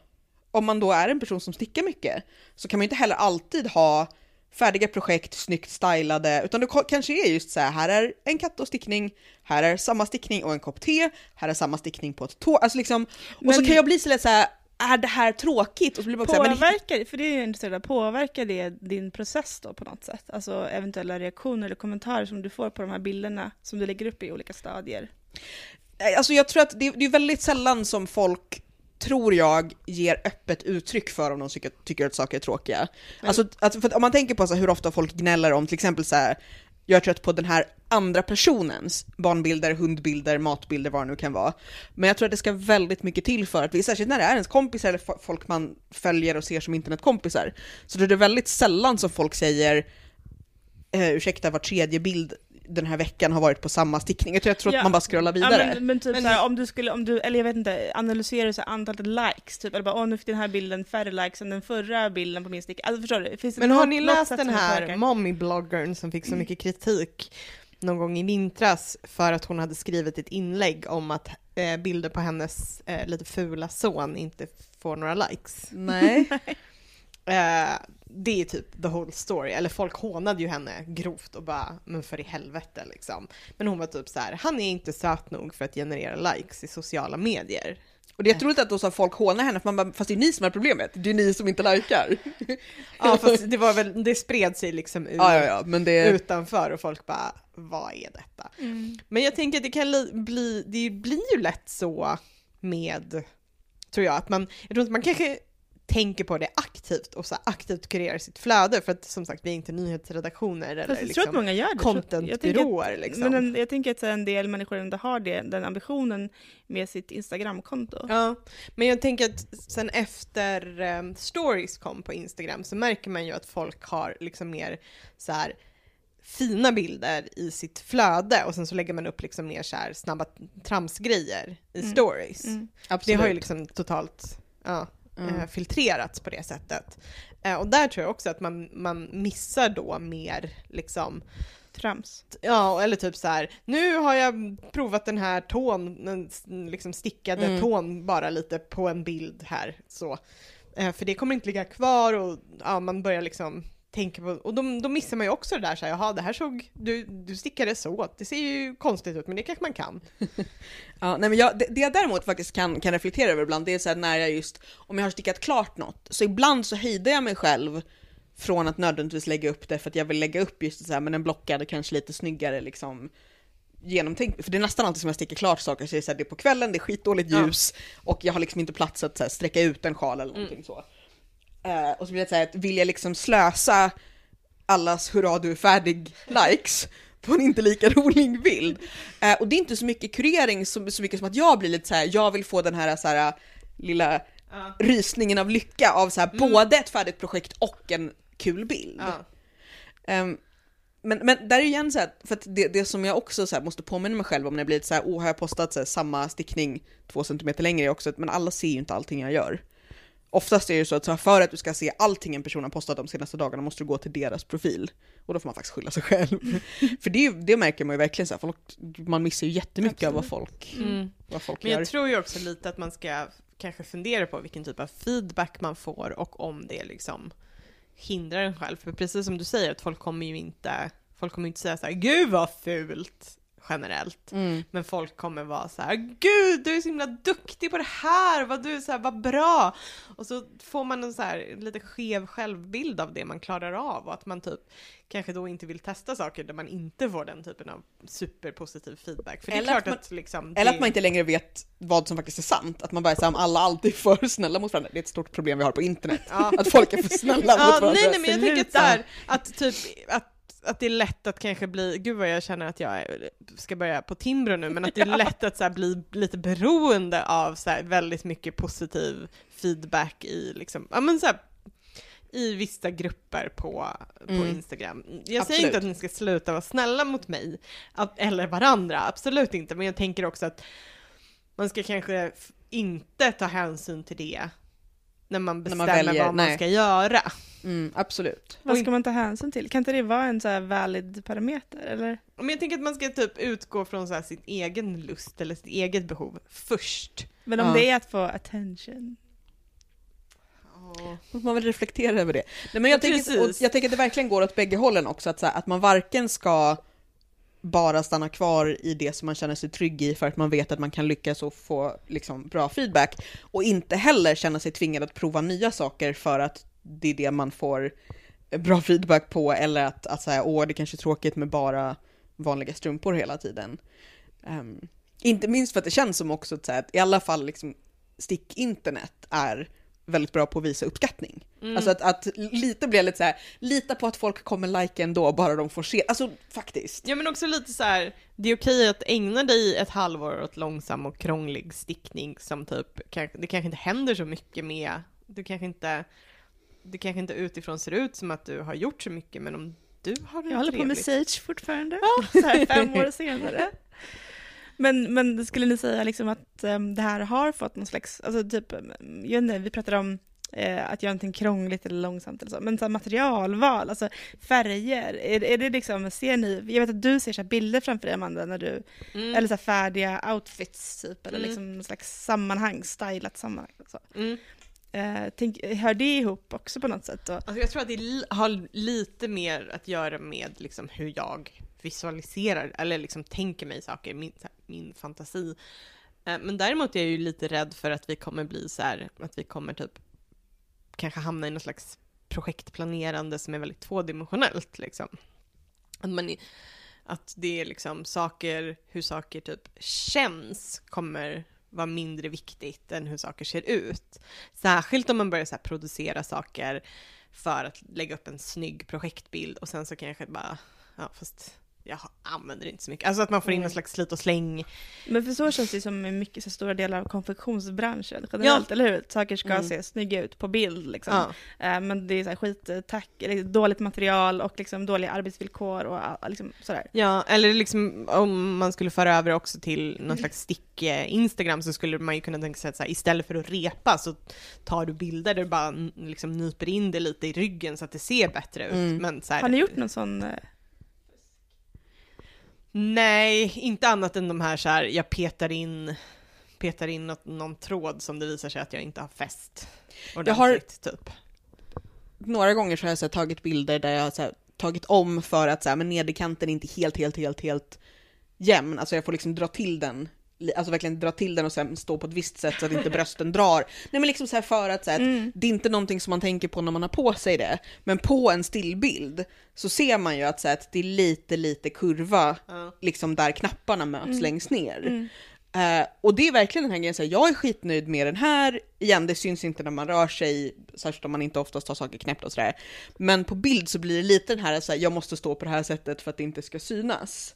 Om man då är en person som stickar mycket så kan man ju inte heller alltid ha färdiga projekt, snyggt stylade, utan det kanske är just så här, här är en katt och stickning, här är samma stickning och en kopp te, här är samma stickning på ett tåg, alltså liksom, och så Men- kan jag bli så lätt så här, är det här tråkigt? Och så blir det bara så här, men Påverkar, för det är ju intresserad av, påverkar det din process då på något sätt? Alltså eventuella reaktioner eller kommentarer som du får på de här bilderna som du lägger upp i olika stadier? Alltså jag tror att det, det är väldigt sällan som folk, tror jag, ger öppet uttryck för om de tycker, tycker att saker är tråkiga. Alltså, alltså för att om man tänker på så hur ofta folk gnäller om till exempel så här, jag är trött på den här andra personens barnbilder, hundbilder, matbilder, vad det nu kan vara. Men jag tror att det ska väldigt mycket till för att vi, särskilt när det är ens kompisar eller folk man följer och ser som internetkompisar, så det är väldigt sällan som folk säger eh, ursäkta, var tredje bild den här veckan har varit på samma stickning. Jag tror, jag tror Ja. att man bara scrollar vidare. Ja, men, men typ Men- såhär, om du skulle, om du, eller jag vet inte, analyserar så antalet likes, typ, eller bara åh nu fick den här bilden färre likes än den förra bilden på min stick. Alltså förstår du? Finns Men har något- ni läst den här mommy-bloggern som fick så mycket kritik någon gång i vintras för att hon hade skrivit ett inlägg om att eh, bilder på hennes eh, lite fula son inte får några likes. Nej. Eh, det är typ the whole story, eller folk hånade ju henne grovt och bara men för i helvete liksom. Men hon var typ så här: han är inte söt nog för att generera likes i sociala medier. Och det är troligt att då så folk hånar henne, för man bara, fast det är ni som är problemet, det är ni som inte likar. Ja fast det var väl, det spred sig liksom ur, Ja, ja, ja, men det... utanför och folk bara vad är detta? Mm. Men jag tänker att det kan li- bli, det blir ju lätt så med, tror jag, att man, jag tror inte man kanske tänker på det aktivt och så aktivt kurerar sitt flöde för att som sagt vi är inte nyhetsredaktioner eller Fast jag tror att liksom många gör det. Contentbyråer liksom. Men en, jag tänker att här, en del människor ändå har det, den ambitionen med sitt Instagramkonto. Ja, men jag tänker att sen efter um, stories kom på Instagram så märker man ju att folk har liksom mer så här fina bilder i sitt flöde och sen så lägger man upp liksom mer så här snabba tramsgrejer i Mm. stories. Mm. Det har ju liksom totalt ja, Mm. eh, filtrerats på det sättet. Eh, och där tror jag också att man, man missar då mer liksom Trams. Ja, eller typ så här. nu har jag provat den här tån, den liksom stickade Mm. tån bara lite på en bild här. Så. Eh, för det kommer inte ligga kvar och ja, man börjar liksom tänka på, och då, då missar man ju också det där så här, jaha det här såg, du, du stickade så, det ser ju konstigt ut men det kanske man kan. Ja, nej men jag, det, det jag däremot faktiskt kan, kan reflektera över ibland, det är så här när jag just, om jag har stickat klart något, så ibland så hejdar jag mig själv från att nödvändigtvis lägga upp det för att jag vill lägga upp just så här, men en blockad och kanske lite snyggare liksom genomtänkt, för det är nästan alltid som jag sticker klart saker, så det är, så här, det är på kvällen, det är skitdåligt Ja. ljus och jag har liksom inte plats att så här, sträcka ut en sjal eller någonting så. Eh, och så blir det så här, att vill jag liksom slösa allas hurra du är färdig likes på en inte lika rolig bild. Eh, och det är inte så mycket kurering så, så mycket som att jag blir lite så här, jag vill få den här, så här lilla rysningen av lycka av så här, både ett färdigt projekt och en kul bild. Ja. Ehm, men, men där är igen så här, för att det, det som jag också så här måste påminna mig själv om när jag blir lite så här, oh har jag postat så här, samma stickning två centimeter längre också, men alla ser ju inte allting jag gör. Oftast är det så att så här, för att du ska se allting en person har postat de senaste dagarna måste du gå till deras profil. Och då får man faktiskt skylla sig själv. för det, det märker man ju verkligen så här, folk, man missar ju jättemycket av vad folk, Mm. vad folk Men gör. jag tror ju också lite att man ska kanske fundera på vilken typ av feedback man får och om det liksom hindrar en själv. För precis som du säger, att folk kommer ju inte, folk kommer inte säga så här, gud vad fult generellt. Mm. Men folk kommer vara så här, gud du är så himla duktig på det här, vad du så här, vad bra. Och så får man en så här lite skev självbild av det man klarar av och att man typ kanske då inte vill testa saker där man inte får den typen av superpositiv feedback. För det är Eller att klart man- att, liksom, Eller det- att man inte längre vet vad som faktiskt är sant. Att man bara om alla alltid är för snälla mot varandra. Det är ett stort problem vi har på internet. Ja. Att folk är för snälla mot Ja, varandra. nej, nej, men jag tänker att, här, att, typ, att, att det är lätt att kanske bli, gud vad jag känner att jag ska börja på Timbro nu, men att det är lätt att så här, bli lite beroende av så här, väldigt mycket positiv feedback i, liksom, ja, men så här, i vissa grupper på, på Mm. Instagram. Jag säger Absolut. inte att ni ska sluta vara snälla mot mig, att, eller varandra, absolut inte, men jag tänker också att man ska kanske inte ta hänsyn till det när man När bestämmer man väljer, vad man nej. ska göra. Mm, absolut. Vad ska man ta hänsyn till? Kan inte det vara en så här valid parameter eller? Men jag tänker att man ska typ utgå från så här sin egen lust eller sitt eget behov först. Men om Ja. det är att få attention? Får man väl reflektera över det. Nej, men jag, Ja, tänker, jag tänker att det verkligen går åt bägge hållen också. Att, så här, att man varken ska bara stanna kvar i det som man känner sig trygg i för att man vet att man kan lyckas och få liksom, bra feedback. Och inte heller känna sig tvingad att prova nya saker för att det är det man får bra feedback på. Eller att, att säga, åh det kanske är tråkigt med bara vanliga strumpor hela tiden. Ehm, inte minst för att det känns som också att, så här, att i alla fall liksom, stick-internet är väldigt bra på att visa uppskattning. Mm. Alltså att, att lite blir lite så här, lita på att folk kommer like ändå, bara de får se. Alltså faktiskt. Ja men också lite så här, det är okej att ägna dig ett halvår åt långsam och krånglig stickning som typ, det kanske inte händer så mycket med, du kanske inte, det kanske inte utifrån ser ut som att du har gjort så mycket men om du har det Jag håller på med trevligt. Sage fortfarande, så här fem år senare. Men, men skulle ni säga liksom att em, det här har fått någon slags, alltså typ, jag vet inte, vi pratade om eh, att göra någonting krångligt eller långsamt eller så, men så här materialval, alltså färger, är, är det liksom, ser ni, jag vet att du ser så bilder framför dig Amanda, när du, Mm. eller så färdiga outfits typ, eller Mm. liksom någon slags sammanhang, stylat sammanhang. Så. Mm. Eh, tänk, hör det ihop också på något sätt? Och, Alltså jag tror att det har lite mer att göra med liksom hur jag visualiserar eller liksom tänker mig saker, min, här, min fantasi. Eh, Men däremot är jag ju lite rädd för att vi kommer bli så här, att vi kommer typ kanske hamna i någon slags projektplanerande som är väldigt tvådimensionellt liksom. Att, man, att det är liksom saker, hur saker typ känns kommer vara mindre viktigt än hur saker ser ut. Särskilt om man börjar så här producera saker för att lägga upp en snygg projektbild och sen så kanske bara, ja fast jag använder det inte så mycket. Alltså att man får in Mm. en slags slit och släng. Men för så känns det som med mycket så stora delar av konfektionsbranschen generellt, eller hur? Saker ska Mm. se snygga ut på bild liksom. Ja. Eh, men det är så här skit-tack, dåligt material och liksom dåliga arbetsvillkor och ah, liksom sådär. ja, eller liksom om man skulle föra över också till någon slags stick-instagram så skulle man ju kunna tänka sig att så här, istället för att repa så tar du bilder där du bara liksom nyper in det lite i ryggen så att det ser bättre ut. Mm. Men så här, Har ni gjort någon sån? Nej, inte annat än de här så här, jag petar in, petar in något, någon tråd som det visar sig att jag inte har fäst Jag har- ordentligt, typ. Några gånger så har jag så här, tagit bilder där jag har så här, tagit om för att så här, men nederkanten är inte helt, helt, helt, helt jämn. Alltså jag får liksom dra till den, alltså verkligen dra till den och sen stå på ett visst sätt så att inte brösten drar. Nej men liksom så här för att, så här, att Mm. det är inte någonting som man tänker på när man har på sig det. Men på en stillbild så ser man ju att, så här, att det är lite, lite kurva Ja. liksom där knapparna möts Mm. längst ner. Mm. Eh, och det är verkligen den här grejen, så här, jag är skitnöjd med den här, igen det syns inte när man rör sig, särskilt om man inte oftast har saker knäppt och sådär. Men på bild så blir det lite den här, så här jag måste stå på det här sättet för att det inte ska synas.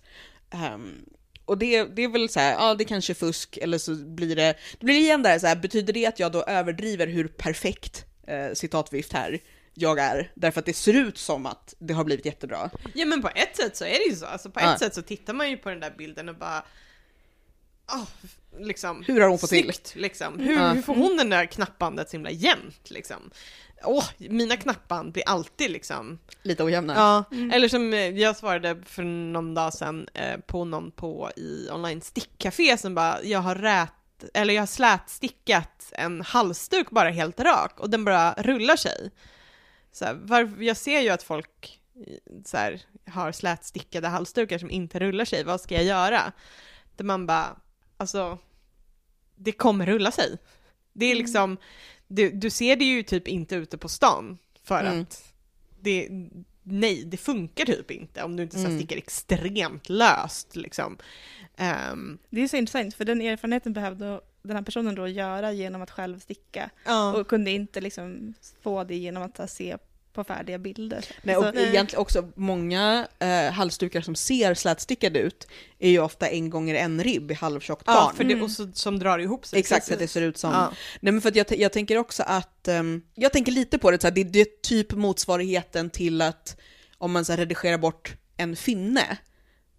Ehm, och det, det är väl så här, ja det kanske är fusk, eller så blir det, det blir igen där så här, betyder det att jag då överdriver hur perfekt, eh, citatvift här, jag är, därför att det ser ut som att det har blivit jättebra. Ja men på ett sätt så är det ju så, alltså på ett Ja. sätt så tittar man ju på den där bilden och bara oh, liksom Hur har hon fått till? snyggt, liksom. Hur, Ja. hur får hon den där knappbandet så himla jämnt liksom? Åh, mina knappband blir alltid liksom Lite ojämna. Ja, Mm. eller som eh, jag svarade för någon dag sedan eh, på någon på i online stickcafé som bara, jag har rät, eller jag har slätstickat en halsduk bara helt rak och den bara rullar sig. Så här, var, jag ser ju att folk eh, så här, har slätstickade halsdukar som inte rullar sig, vad ska jag göra? Där man bara, alltså, det kommer rulla sig. Det är Mm. liksom, du, du ser det ju typ inte ute på stan för Mm. att det, nej, det funkar typ inte om du inte så Mm. stickar extremt löst liksom. Ehm, Det är så intressant, för den erfarenheten behövde den här personen då göra genom att själv sticka ja. och kunde inte liksom få det genom att se på färdiga bilder. Nej, och Så- egentligen också många eh, halsdukar som ser slätstickade ut är ju ofta en gånger en ribb i halvtjockt ja, garn. för det, Mm. och så, som drar ihop sig. Exakt, så att det precis. ser ut som... Ja. Nej men för att jag, jag tänker också att, ehm, jag tänker lite på det så här, det, det är typ motsvarigheten till att om man så här, redigerar bort en finne,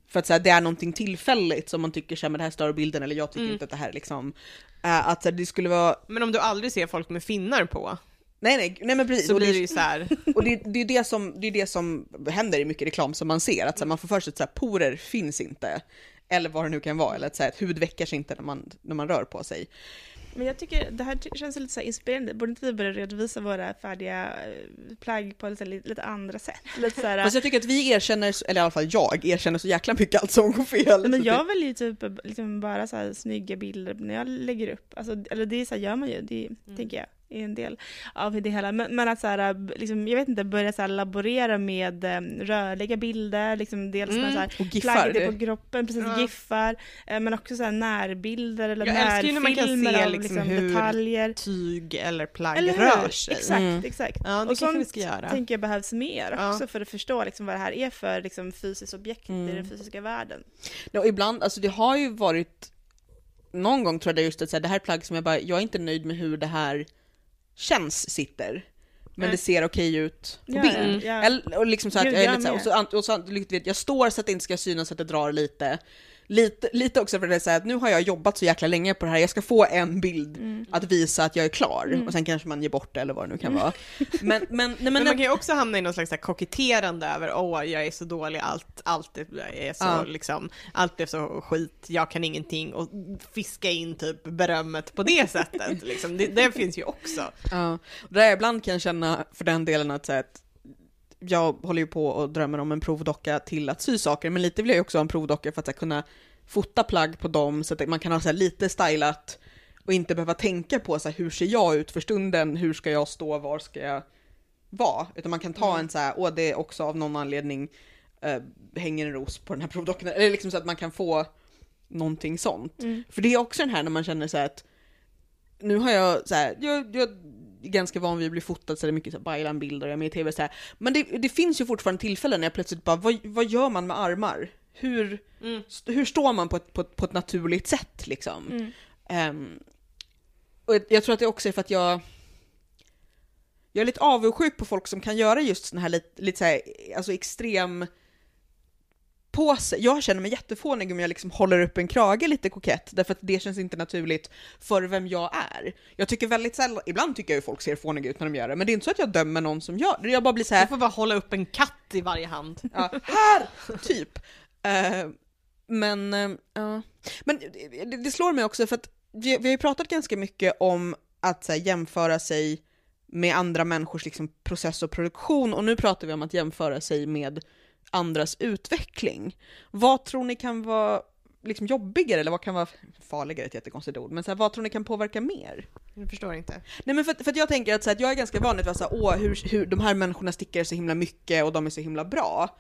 för att så här, det är någonting tillfälligt som man tycker så här, men det här stör bilden eller jag tycker Mm. inte att det här är liksom, eh, att så här, det skulle vara, Men om du aldrig ser folk med finnar på, nej nej, nej men precis, så och blir det, ju så här. och det, det är det som, det är det som händer i mycket reklam som man ser, att så här, man får för sig att så här, porer finns inte, eller vad det nu kan vara, eller att så här, ett huvud väcker sig inte när man, när man rör på sig. Men jag tycker det här känns lite så här inspirerande. Borde inte vi börja redovisa våra färdiga eh, plagg på lite, lite andra sätt? Lite så här, Fast jag tycker att vi erkänner, eller i alla fall jag, erkänner så jäkla mycket allt som går fel. Men jag väljer ju typ liksom bara så här snygga bilder när jag lägger upp. Alltså, eller det är så här, gör man ju, det Mm. tänker jag är en del av det hela. Men, men att så här, liksom, jag vet inte, börja så här laborera med eh, rörliga bilder, liksom dels Mm. så här, Och giffar. på kroppen, precis, Ja. giffar, eh, men också så här närbilder eller Jag älskar ju när man kan närfilmer se av liksom liksom, hur- detaljer. Tyg eller plagg Eller rör sig. Exakt, Mm. exakt. Ja, det och kanske vi sånt ska göra. tänker jag behövs mer Ja. också för att förstå liksom, vad det här är för liksom, fysiskt objekt i Mm. den fysiska världen. Ja, och ibland, alltså det har ju varit någon gång tror jag just att så här, det här är plagg som jag bara, jag är inte nöjd med hur det här känns sitter. Men det ser okej ut på Ja, bild. ja, ja. Eller, och liksom så att Gud, jag är lite så här, och så, och så, jag står så att det inte ska synas så att det drar lite. Lite, lite också för att det så här att nu har jag jobbat så jäkla länge på det här, jag ska få en bild Mm. att visa att jag är klar. Mm. Och sen kanske man ger bort det eller vad det nu kan vara. Men, men, nej, men, Men man kan ju också hamna i någon slags koketterande över åh, jag är så dålig, allt, allt är så Ja. liksom, allt är så skit, jag kan ingenting och fiska in typ berömmet på det sättet. liksom. det, det finns ju också. Ja, och där ibland kan jag känna för den delen att, så här, att jag håller ju på och drömmer om en provdocka till att sy saker, men lite vill jag ju också ha en provdocka för att här, kunna fota plagg på dem så att man kan ha så här, lite stylat och inte behöva tänka på så här, hur ser jag ut för stunden, hur ska jag stå, var ska jag vara? Utan man kan ta Mm. en så här, åh det är också av någon anledning eh, hänger en ros på den här provdockan, eller liksom så att man kan få någonting sånt. Mm. För det är också den här när man känner så här att nu har jag så här, jag, jag ganska van vid att bli fotad så det är mycket Baylan-bilder, jag är med i tv så här. Men det, det finns ju fortfarande tillfällen när jag plötsligt bara, vad, vad gör man med armar? Hur, Mm. st- hur står man på ett, på, ett, på ett naturligt sätt liksom? Mm. Ehm, och jag- tror att det också är för att jag jag är lite avundsjuk på folk som kan göra just sån här lite, lite så här, alltså extrem påse. Jag känner mig jättefånig om jag liksom håller upp en krage lite kokett, därför att det känns inte naturligt för vem jag är. Jag tycker väldigt sällan, ibland tycker jag ju folk ser fåniga ut när de gör det, men det är inte så att jag dömer någon som gör det. Jag bara blir så Du här, får bara hålla upp en katt i varje hand. ja, här! Typ. Eh, men, ja. Men det, det slår mig också för att vi, vi har ju pratat ganska mycket om att här, jämföra sig med andra människors liksom, process och produktion och nu pratar vi om att jämföra sig med andras utveckling. Vad tror ni kan vara liksom, jobbigare eller vad kan vara farligare, ett jättekonstigt ord, men så här, vad tror ni kan påverka mer? Jag förstår inte. Nej men för, för jag tänker att, så här, att jag är ganska van vid att vara åh hur, hur de här människorna stickar så himla mycket och de är så himla bra.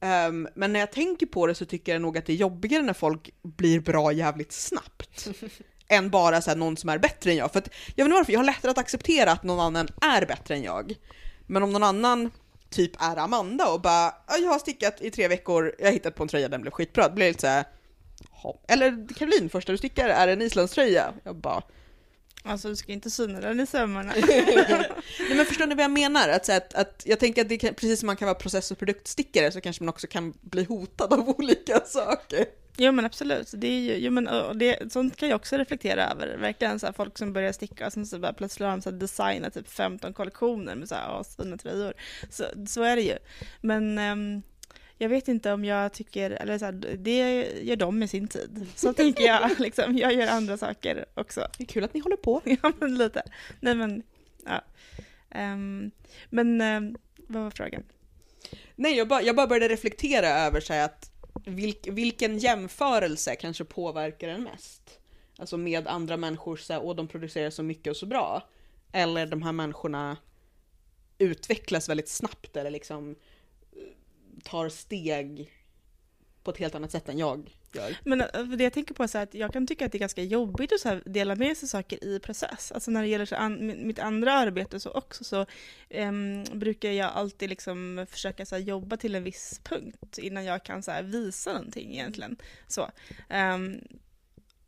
Ehm, men när jag tänker på det så tycker jag nog att det är jobbigare när folk blir bra jävligt snabbt. än bara så här, någon som är bättre än jag. För att, jag vet inte varför, jag har lättare att acceptera att någon annan är bättre än jag. Men om någon annan typ är Amanda och bara, "Ja, jag har stickat i tre veckor, jag har hittat på en tröja, den blev skitbra. Det blir lite såhär, Eller Caroline, första du stickar är en islandströja. Jag bara, Alltså du ska inte syna den i sömmarna. Nej men förstår ni vad jag menar? Att, att, att jag tänker att det kan, precis som man kan vara process och produktstickare så kanske man också kan bli hotad av olika saker. Jo men absolut, det är ju, jo, men, det, sånt kan jag också reflektera över. Verkligen så här, folk som börjar sticka och sen så bara plötsligt har de så här, designat typ 15 kollektioner med så här asfina tröjor. Så, så är det ju. Men um, jag vet inte om jag tycker, eller så här, det gör de med sin tid. Så tänker jag, liksom, jag gör andra saker också. Det är kul att ni håller på. Ja men lite. Nej men, ja. Um, men um, vad var frågan? Nej, jag bara, jag bara började reflektera över så att vilk, vilken jämförelse kanske påverkar en mest? Alltså med andra människor, så här, och de producerar så mycket och så bra. Eller de här människorna utvecklas väldigt snabbt eller liksom eh, tar steg på ett helt annat sätt än jag gör. Men eh, det jag tänker på är så att jag kan tycka att det är ganska jobbigt att så dela med sig saker i process. Alltså när det gäller så an, mitt andra arbete så också så um, brukar jag alltid liksom försöka så jobba till en viss punkt innan jag kan så visa någonting egentligen. Så. Um,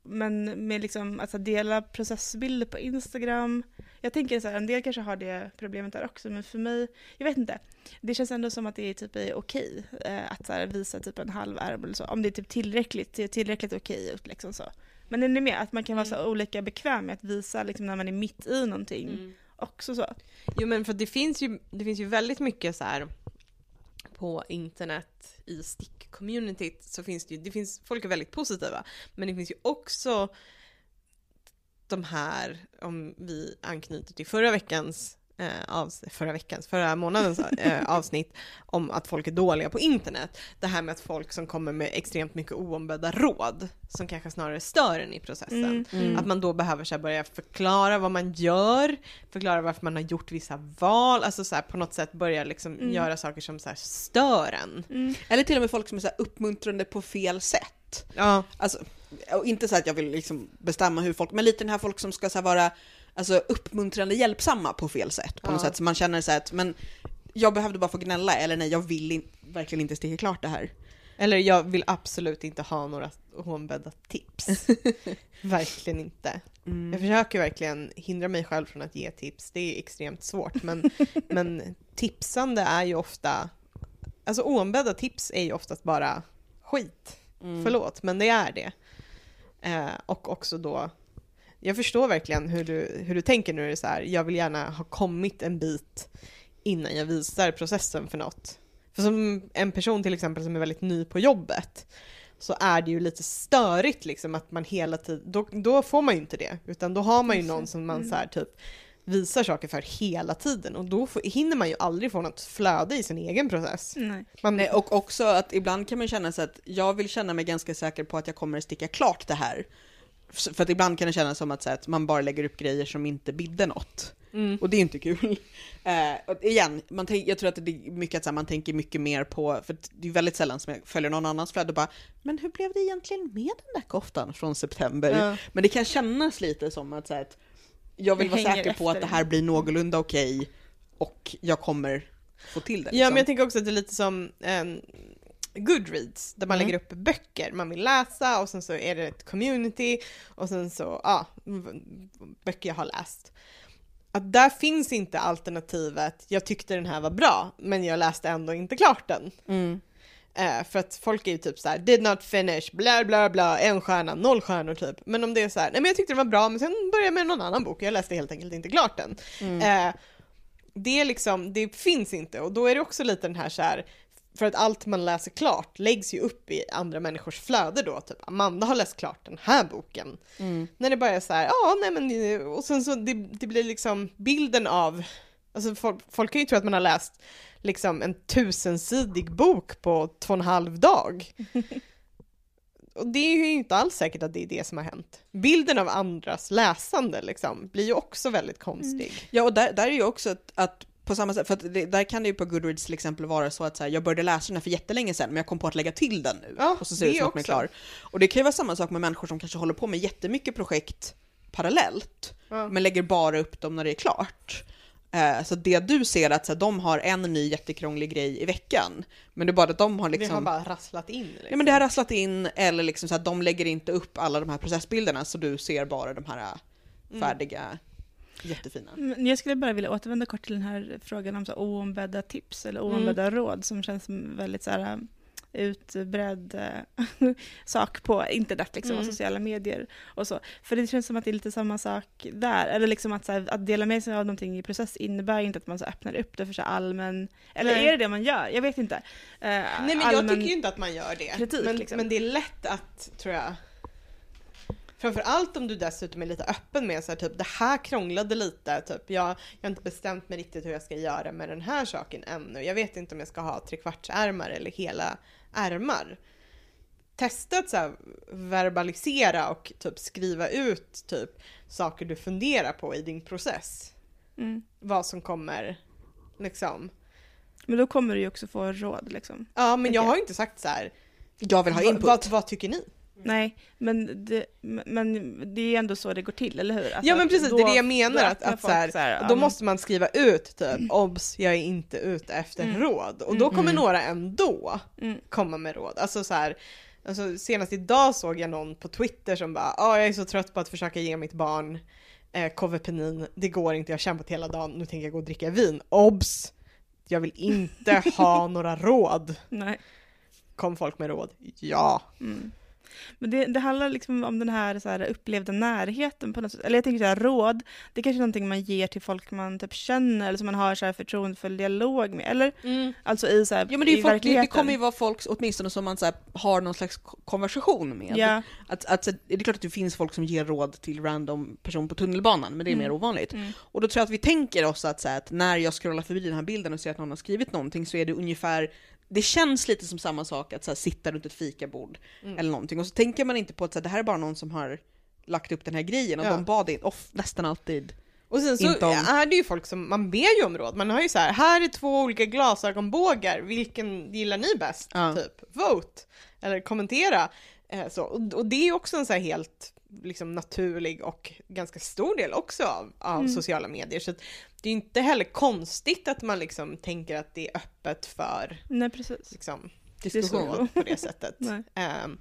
men med liksom, alltså dela processbilder på Instagram. Jag tänker så här, en del kanske har det problemet där också, men för mig, jag vet inte. Det känns ändå som att det är typ är okej eh, att så här, visa typ en halv ärm eller så, om det är typ tillräckligt, tillräckligt okej ut liksom så. Men är ni med? Att man kan vara så mm. olika bekväm med att visa liksom, när man är mitt i någonting mm. också så. Jo men för det finns ju, det finns ju väldigt mycket så här på internet i stick-communityt så finns det ju, det finns, folk är väldigt positiva, men det finns ju också de här, om vi anknyter till förra veckans eh, av, förra veckans, förra månadens eh, avsnitt om att folk är dåliga på internet. Det här med att folk som kommer med extremt mycket oombedda råd som kanske snarare stör en i processen. Mm, mm. Att man då behöver så här, börja förklara vad man gör, förklara varför man har gjort vissa val, alltså så här, på något sätt börja liksom mm. göra saker som så här, stör en. Mm. Eller till och med folk som är så uppmuntrande på fel sätt. Ja. Alltså, och inte så att jag vill liksom bestämma hur folk, men lite den här folk som ska så vara alltså, uppmuntrande hjälpsamma på fel sätt. På något sätt så man känner så att men jag behövde bara få gnälla eller nej jag vill in, verkligen inte sticka klart det här. Eller jag vill absolut inte ha några hånbädda tips. verkligen inte. Mm. Jag försöker verkligen hindra mig själv från att ge tips. Det är extremt svårt men, men tipsande är ju ofta, alltså oombedda tips är ju oftast bara skit. Mm. Förlåt, men det är det. Eh, och också då, jag förstår verkligen hur du, hur du tänker nu, är det så här, jag vill gärna ha kommit en bit innan jag visar processen för något. För som en person till exempel som är väldigt ny på jobbet, så är det ju lite störigt liksom att man hela tiden, då, då får man ju inte det, utan då har man ju någon som man mm. så här, typ visar saker för hela tiden och då får, hinner man ju aldrig få något flöde i sin egen process. Nej. Man, Nej, och också att ibland kan man känna sig att jag vill känna mig ganska säker på att jag kommer att sticka klart det här. För att ibland kan det kännas som att, här, att man bara lägger upp grejer som inte bidde något. Mm. Och det är inte kul. Uh, igen, man tänk, jag tror att det är mycket att här, man tänker mycket mer på, för det är väldigt sällan som jag följer någon annans flöde och bara, men hur blev det egentligen med den där koftan från september? Ja. Men det kan kännas lite som att, så här, att jag vill vara säker på att det här blir någorlunda okej okay, och jag kommer få till det. Liksom. Ja, men liksom. jag tänker också att det är lite som um, Goodreads, där man mm. lägger upp böcker man vill läsa och sen så är det ett community och sen så, ja, böcker jag har läst. Att där finns inte alternativet, jag tyckte den här var bra, men jag läste ändå inte klart den. Mm. Eh, för att folk är ju typ såhär, did not finish, bla bla bla, en stjärna, noll stjärnor typ. Men om det är såhär, nej men jag tyckte det var bra men sen började jag med någon annan bok, jag läste helt enkelt inte klart den. Mm. Eh, det är liksom, det finns inte och då är det också lite den här såhär, för att allt man läser klart läggs ju upp i andra människors flöde då, typ Amanda har läst klart den här boken. Mm. När det bara är så här, ja nej men, och sen så det, det blir liksom bilden av, alltså folk, folk kan ju tro att man har läst liksom en tusensidig bok på två och en halv dag. och det är ju inte alls säkert att det är det som har hänt. Bilden av andras läsande liksom blir ju också väldigt konstig. Mm. Ja, och där, där är ju också att, att på samma sätt, för det, där kan det ju på Goodreads till exempel vara så att så här, jag började läsa den här för jättelänge sedan men jag kom på att lägga till den nu ja, och så ser det ut som att den är klar. Och det kan ju vara samma sak med människor som kanske håller på med jättemycket projekt parallellt ja. men lägger bara upp dem när det är klart. Eh, så det du ser att så här, de har en ny jättekrånglig grej i veckan, men det är bara att de har liksom... Det har bara rasslat in? Liksom. Ja men det har rasslat in, eller liksom så att de lägger inte upp alla de här processbilderna så du ser bara de här Mm. Jättefina. Men Jag skulle bara vilja återvända kort till den här frågan om så oombedda tips eller oombedda råd som känns som väldigt så här, utbredd eh, sak på internet liksom, och Mm. sociala medier och så. För det känns som att det är lite samma sak där. Eller liksom att, så här, att dela med sig av någonting i process innebär inte att man så öppnar upp det för så allmän... Eller Nej. är det det man gör? Jag vet inte. Eh, Nej men jag tycker ju inte att man gör det. kritik, men, liksom. men det är lätt att, tror jag, Framförallt om du dessutom är lite öppen med så här, typ det här krånglade lite, typ jag, jag har inte bestämt mig riktigt hur jag ska göra med den här saken ännu. Jag vet inte om jag ska ha trekvartsärmar eller hela ärmar. Testa att så här, verbalisera och typ skriva ut typ saker du funderar på i din process. Mm. Vad som kommer liksom. Men då kommer du ju också få råd liksom. Ja men jag har ju inte sagt så här. Jag vill ha "Va- input. Vad, vad tycker ni? Nej, men det, men det är ändå så det går till, eller hur? Alltså ja men precis, det är det jag menar. Att, att så här, så här, då ja, måste man skriva ut typ obs, jag är inte ute efter Mm. råd. Och då kommer Mm. några ändå Mm. komma med råd. Alltså så här, alltså senast idag såg jag någon på Twitter som bara ah, jag är så trött på att försöka ge mitt barn eh, Kovepenin, det går inte, jag har kämpat hela dagen, nu tänker jag gå och dricka vin. Obs! Jag vill inte ha några råd. Nej. Kom folk med råd? Ja. Mm. Men det, det handlar liksom om den här, så här upplevda närheten på något sätt. Eller jag tänker så här, råd, det är kanske är någonting man ger till folk man typ känner eller som man har så här förtroendefull dialog med. Eller alltså i så här, Ja men det, är folk, det, kommer ju vara folk åtminstone som man så här, har någon slags ko- konversation med. Ja. Att, att, det är klart att det finns folk som ger råd till random person på tunnelbanan, men det är Mm. mer ovanligt. Mm. Och då tror jag att vi tänker oss att, så här, att när jag scrollar förbi den här bilden och ser att någon har skrivit någonting så är det ungefär det känns lite som samma sak att så här, sitta runt ett fikabord Mm. eller någonting och så tänker man inte på att så här, det här är bara någon som har lagt upp den här grejen och Ja. de bad in, off, nästan alltid. Och sen så Inte om- är det ju folk som, man ber ju om råd. Man har ju så här, här är två olika glasögonbågar, vilken gillar ni bäst? Ja. Typ, vote! Eller kommentera. Eh, så. Och, och det är ju också en så här helt liksom, naturlig och ganska stor del också av, av Mm. sociala medier. Så att det är inte heller konstigt att man liksom tänker att det är öppet för Nej, precis. liksom, Diskussion. på det sättet. Ehm,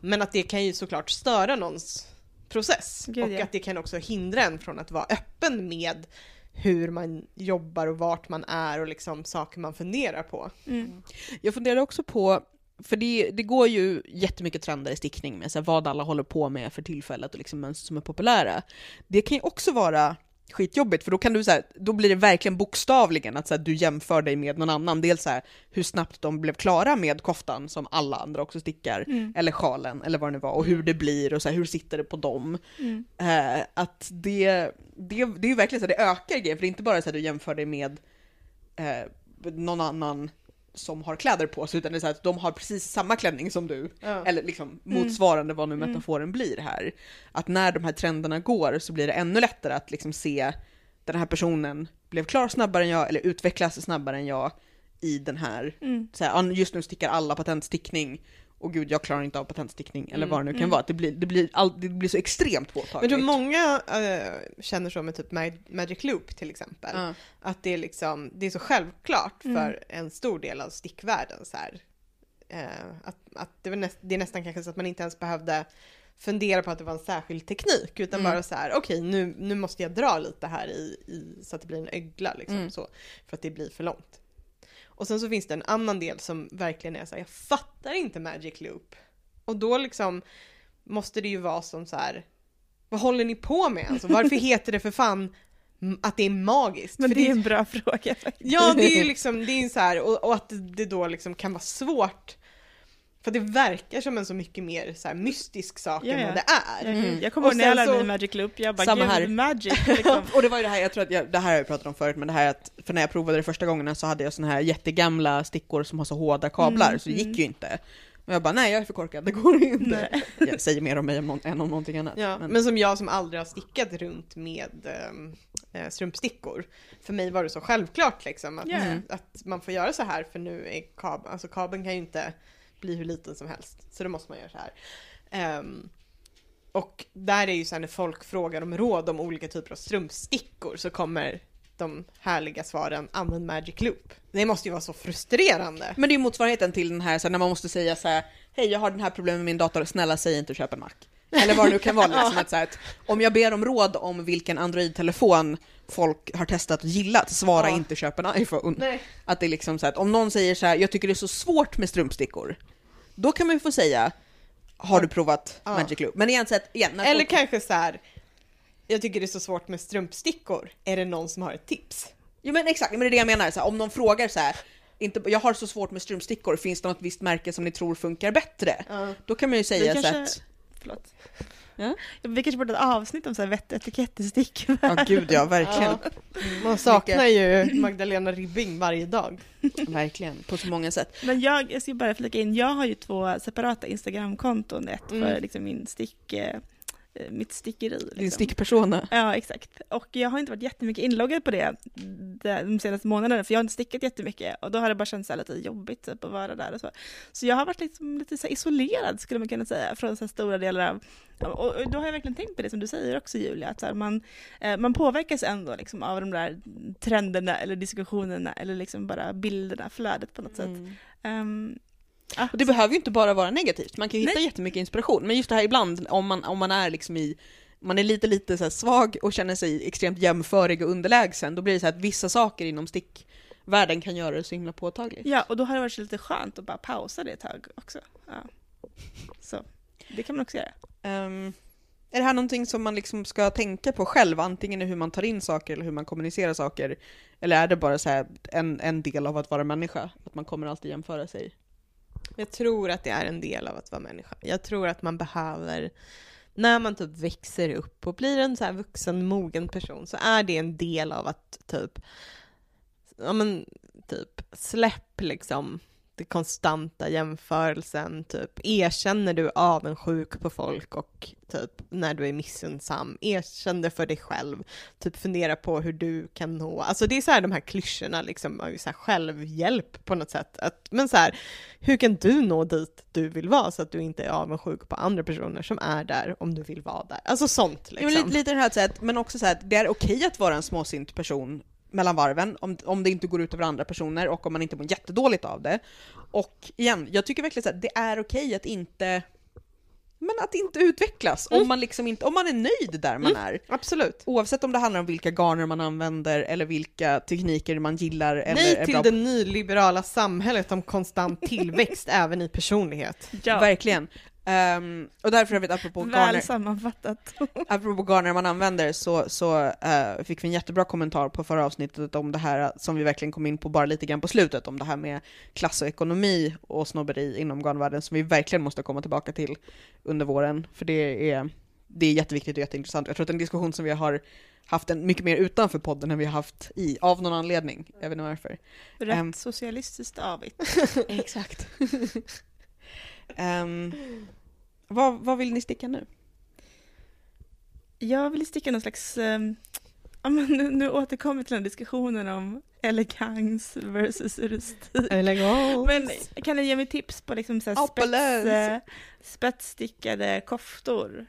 men att det kan ju såklart störa någons process Gud, och ja. att det kan också hindra en från att vara öppen med hur man jobbar och vart man är och liksom saker man funderar på. Mm. Jag funderar också på, för det, det går ju jättemycket trender i stickning med så här, vad alla håller på med för tillfället och liksom mönster som är populära. Det kan ju också vara skitjobbigt för då kan du så här, då blir det verkligen bokstavligen att så här, du jämför dig med någon annan. Dels så här, hur snabbt de blev klara med koftan som alla andra också stickar, Mm. eller sjalen eller vad det nu var och hur det blir och så hur sitter det på dem. Mm. Eh, att det, det, det är ju verkligen så det ökar grejen, för det är inte bara så att du jämför dig med eh, någon annan som har kläder på sig, utan det är så att de har precis samma klänning som du. Ja. Eller liksom motsvarande vad nu Mm. metaforen blir här. Att när de här trenderna går så blir det ännu lättare att liksom se den här personen blev klar snabbare än jag, eller utvecklas snabbare än jag i den här, Mm. så här, "Ah, just nu stickar alla patentstickning, och gud jag klarar inte av patentstickning, eller Mm. vad det nu kan Mm. vara. Att det, blir, det, blir all, det blir så extremt Men påtagligt. jag tror många eh, känner så med typ Mag- Magic Loop till exempel. Ja. Att det är, liksom, det är så självklart Mm. för en stor del av stickvärlden. Så här. Eh, att, att det, var näst, det är nästan kanske så att man inte ens behövde fundera på att det var en särskild teknik utan Mm. bara så här, okej nu, nu måste jag dra lite här i, i så att det blir en ögla liksom Mm. så, för att det blir för långt. Och sen så finns det en annan del som verkligen är så här, jag fattar inte Magic Loop. Och då liksom måste det ju vara som så här, vad håller ni på med? Alltså, varför heter det för fan att det är magiskt? Men För det är en bra fråga faktiskt. Ja, det är ju liksom, det är så här, och, och att det då liksom kan vara svårt. För det verkar som en så mycket mer så här mystisk sak Ja, än ja. vad det är. Jag, Mm. jag kommer Och ihåg när jag lärde mig så- Magic Loop, jag bara Samma här. magic liksom. och det var ju det här, jag tror att jag, det här har jag pratat om förut, men det här att, för när jag provade det första gångerna så hade jag såna här jättegamla stickor som har så hårda kablar, Mm, så det gick mm. ju inte. Och jag bara, nej jag är för korkad, det går inte. Nej. Jag säger mer om mig om än om någonting annat. Ja, men, men som jag som aldrig har stickat runt med eh, strumpstickor. För mig var det så självklart liksom att, Ja. att man får göra så här för nu är kabeln, alltså kabeln kan ju inte bli hur liten som helst. Så då måste man göra så här. Ehm, och där är ju så här när folk frågar om råd om olika typer av strumpstickor så kommer de härliga svaren använd Magic Loop. Det måste ju vara så frustrerande. men det är ju motsvarigheten till den här, så här, när man måste säga så här, hej jag har den här problemet med min dator, snälla säg inte köpa en Mac. Eller vad det nu kan vara. Liksom, att, så här, att om jag ber om råd om vilken Android-telefon folk har testat och gillat, svara Ja. inte köp en iPhone. Nej. Att det är liksom så här, att om någon säger så här, jag tycker det är så svårt med strumpstickor, då kan man ju få säga, har du provat Ja. Magic Loop? Men igen, så att, igen Eller kanske så här. jag tycker det är så svårt med strumpstickor. Är det någon som har ett tips? Jo men exakt, men det är det jag menar, så här, om någon frågar så här, inte, jag har så svårt med strumpstickor, finns det något visst märke som ni tror funkar bättre? Ja. Då kan man ju säga så att, Förlåt. Ja? Ja, Vi kanske borde ha ett avsnitt om så här vett och etikett i stickväv. ja gud ja, verkligen. Man saknar ju Magdalena Ribbing varje dag. Verkligen, på så många sätt. Men jag, jag ska bara flika in, jag har ju två separata Instagramkonton. Ett för Mm. liksom min stick, eh, mitt stickeri. Liksom. Din stickpersona. Ja, exakt. Och jag har inte varit jättemycket inloggad på det de senaste månaderna, för jag har inte stickat jättemycket. Och då har det bara känts så lite jobbigt typ, att vara där och så. Så jag har varit liksom lite så isolerad, skulle man kunna säga, från så stora delar av... Och då har jag verkligen tänkt på det som du säger också, Julia, att här, man, eh, man påverkas ändå liksom av de där trenderna eller diskussionerna eller liksom bara bilderna, flödet på något sätt. Mm. Ja, Och det behöver ju inte bara vara negativt, man kan ju hitta Nej. jättemycket inspiration. Men just det här ibland, om man, om man är liksom i man är lite, lite så svag och känner sig extremt jämförig och underlägsen, då blir det så att vissa saker inom stickvärlden kan göra det så himla påtagligt. Ja, och då har det varit lite skönt att bara pausa det ett tag också. Ja. Så det kan man också göra. Ehm, är det här någonting som man liksom ska tänka på själv, antingen i hur man tar in saker eller hur man kommunicerar saker? Eller är det bara så en, en del av att vara människa, att man kommer alltid jämföra sig? Jag tror att det är en del av att vara människa. Jag tror att man behöver, när man typ växer upp och blir en så här vuxen, mogen person, så är det en del av att typ, ja men typ släpp liksom det konstanta jämförelsen, typ erkänner du avundsjuk på folk och typ när du är missunnsam, erkänn det för dig själv, typ fundera på hur du kan nå, alltså det är så här de här klyschorna liksom, så här självhjälp på något sätt, att, men så här, hur kan du nå dit du vill vara så att du inte är avundsjuk på andra personer som är där om du vill vara där? Alltså sånt Jo, liksom. lite, lite det här sätt, men också så här att det är okej att vara en småsint person mellan varven, om, om det inte går ut över andra personer och om man inte mår jättedåligt av det. Och igen, jag tycker verkligen så att det är okej att inte men att inte utvecklas, om, Mm. man liksom inte, om man är nöjd där man är. Absolut. Oavsett om det handlar om vilka garner man använder eller vilka tekniker man gillar eller Nej är till bra det nyliberala samhället om konstant tillväxt även i personlighet. på. Verkligen. Ehm, och därför har vi apropå garner, Väl sammanfattat. apropå garner man använder så, så eh, fick vi en jättebra kommentar på förra avsnittet om det här som vi verkligen kom in på bara lite grann på slutet, om det här med klass och ekonomi och snobberi inom garnvärlden som vi verkligen måste komma tillbaka till under våren, för det är, det är jätteviktigt och jätteintressant. Jag tror att det är en diskussion som vi har haft en mycket mer utanför podden än vi har haft i, av någon anledning. Jag vet inte varför. Rätt Ehm. socialistiskt avigt. Exakt. Ehm, vad, vad vill ni sticka nu? Jag vill sticka någon slags... ja, men nu, nu återkommer vi till den diskussionen om elegans versus rustik. Elegant. Men kan ni ge mig tips på liksom så här spets, eh, spetsstickade koftor?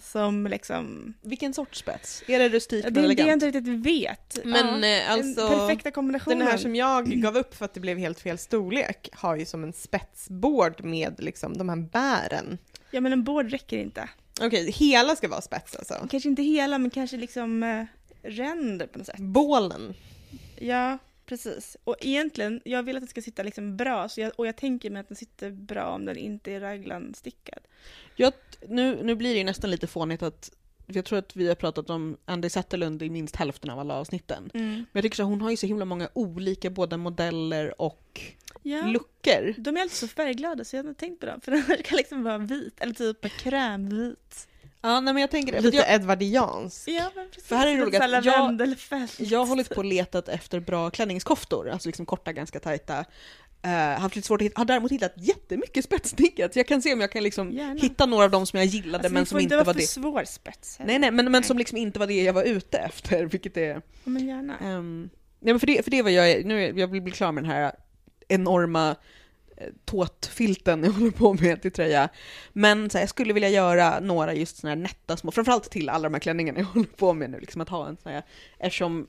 Som liksom... Vilken sorts spets? Är det rustik Det eller är det jag elegant? inte riktigt vet. Men ja, eh, alltså, den perfekta kombinationen. den här som jag gav upp för att det blev helt fel storlek har ju som en spetsbord med liksom de här bären. Ja men en bård räcker inte. Okej, hela ska vara spets alltså. Kanske inte hela men kanske liksom eh, ränder på något sätt. Bålen. Ja, precis. Och egentligen, jag vill att den ska sitta liksom bra, så jag, och jag tänker mig att den sitter bra om den inte är raglanstickad. Jag, nu, nu blir det ju nästan lite fånigt att jag tror att vi har pratat om Andy Zetterlund i minst hälften av alla avsnitten. Men jag tycker så hon har ju så himla många olika både modeller och Ja, luckor. de är alltid så färgglada så jag har tänkt på dem, för den här kan liksom vara vit, eller typ krämvit. Ja, nej men jag tänker Lite jag, edvardiansk. Ja, men precis. För här är det roligt att jag- jag har hållit på och letat efter bra klänningskoftor, alltså liksom korta, ganska tajta. Uh, haft lite svårt att hitta, har däremot hittat jättemycket spetsstickat. Jag kan se om jag kan liksom Gärna. hitta några av dem som jag gillade Alltså, men det får som inte vara var för det. svår spets. heller. Nej nej, men, men Nej. som liksom inte var det jag var ute efter, vilket är... Ja, men gärna. Um, nej men för det, för det var jag, nu jag vill bli klar med den här enorma eh, tåtfilten jag håller på med till tröja. Men så här, jag skulle vilja göra några just såna här nätta små, framförallt till alla de här klänningarna jag håller på med nu, liksom att ha en sån här, eftersom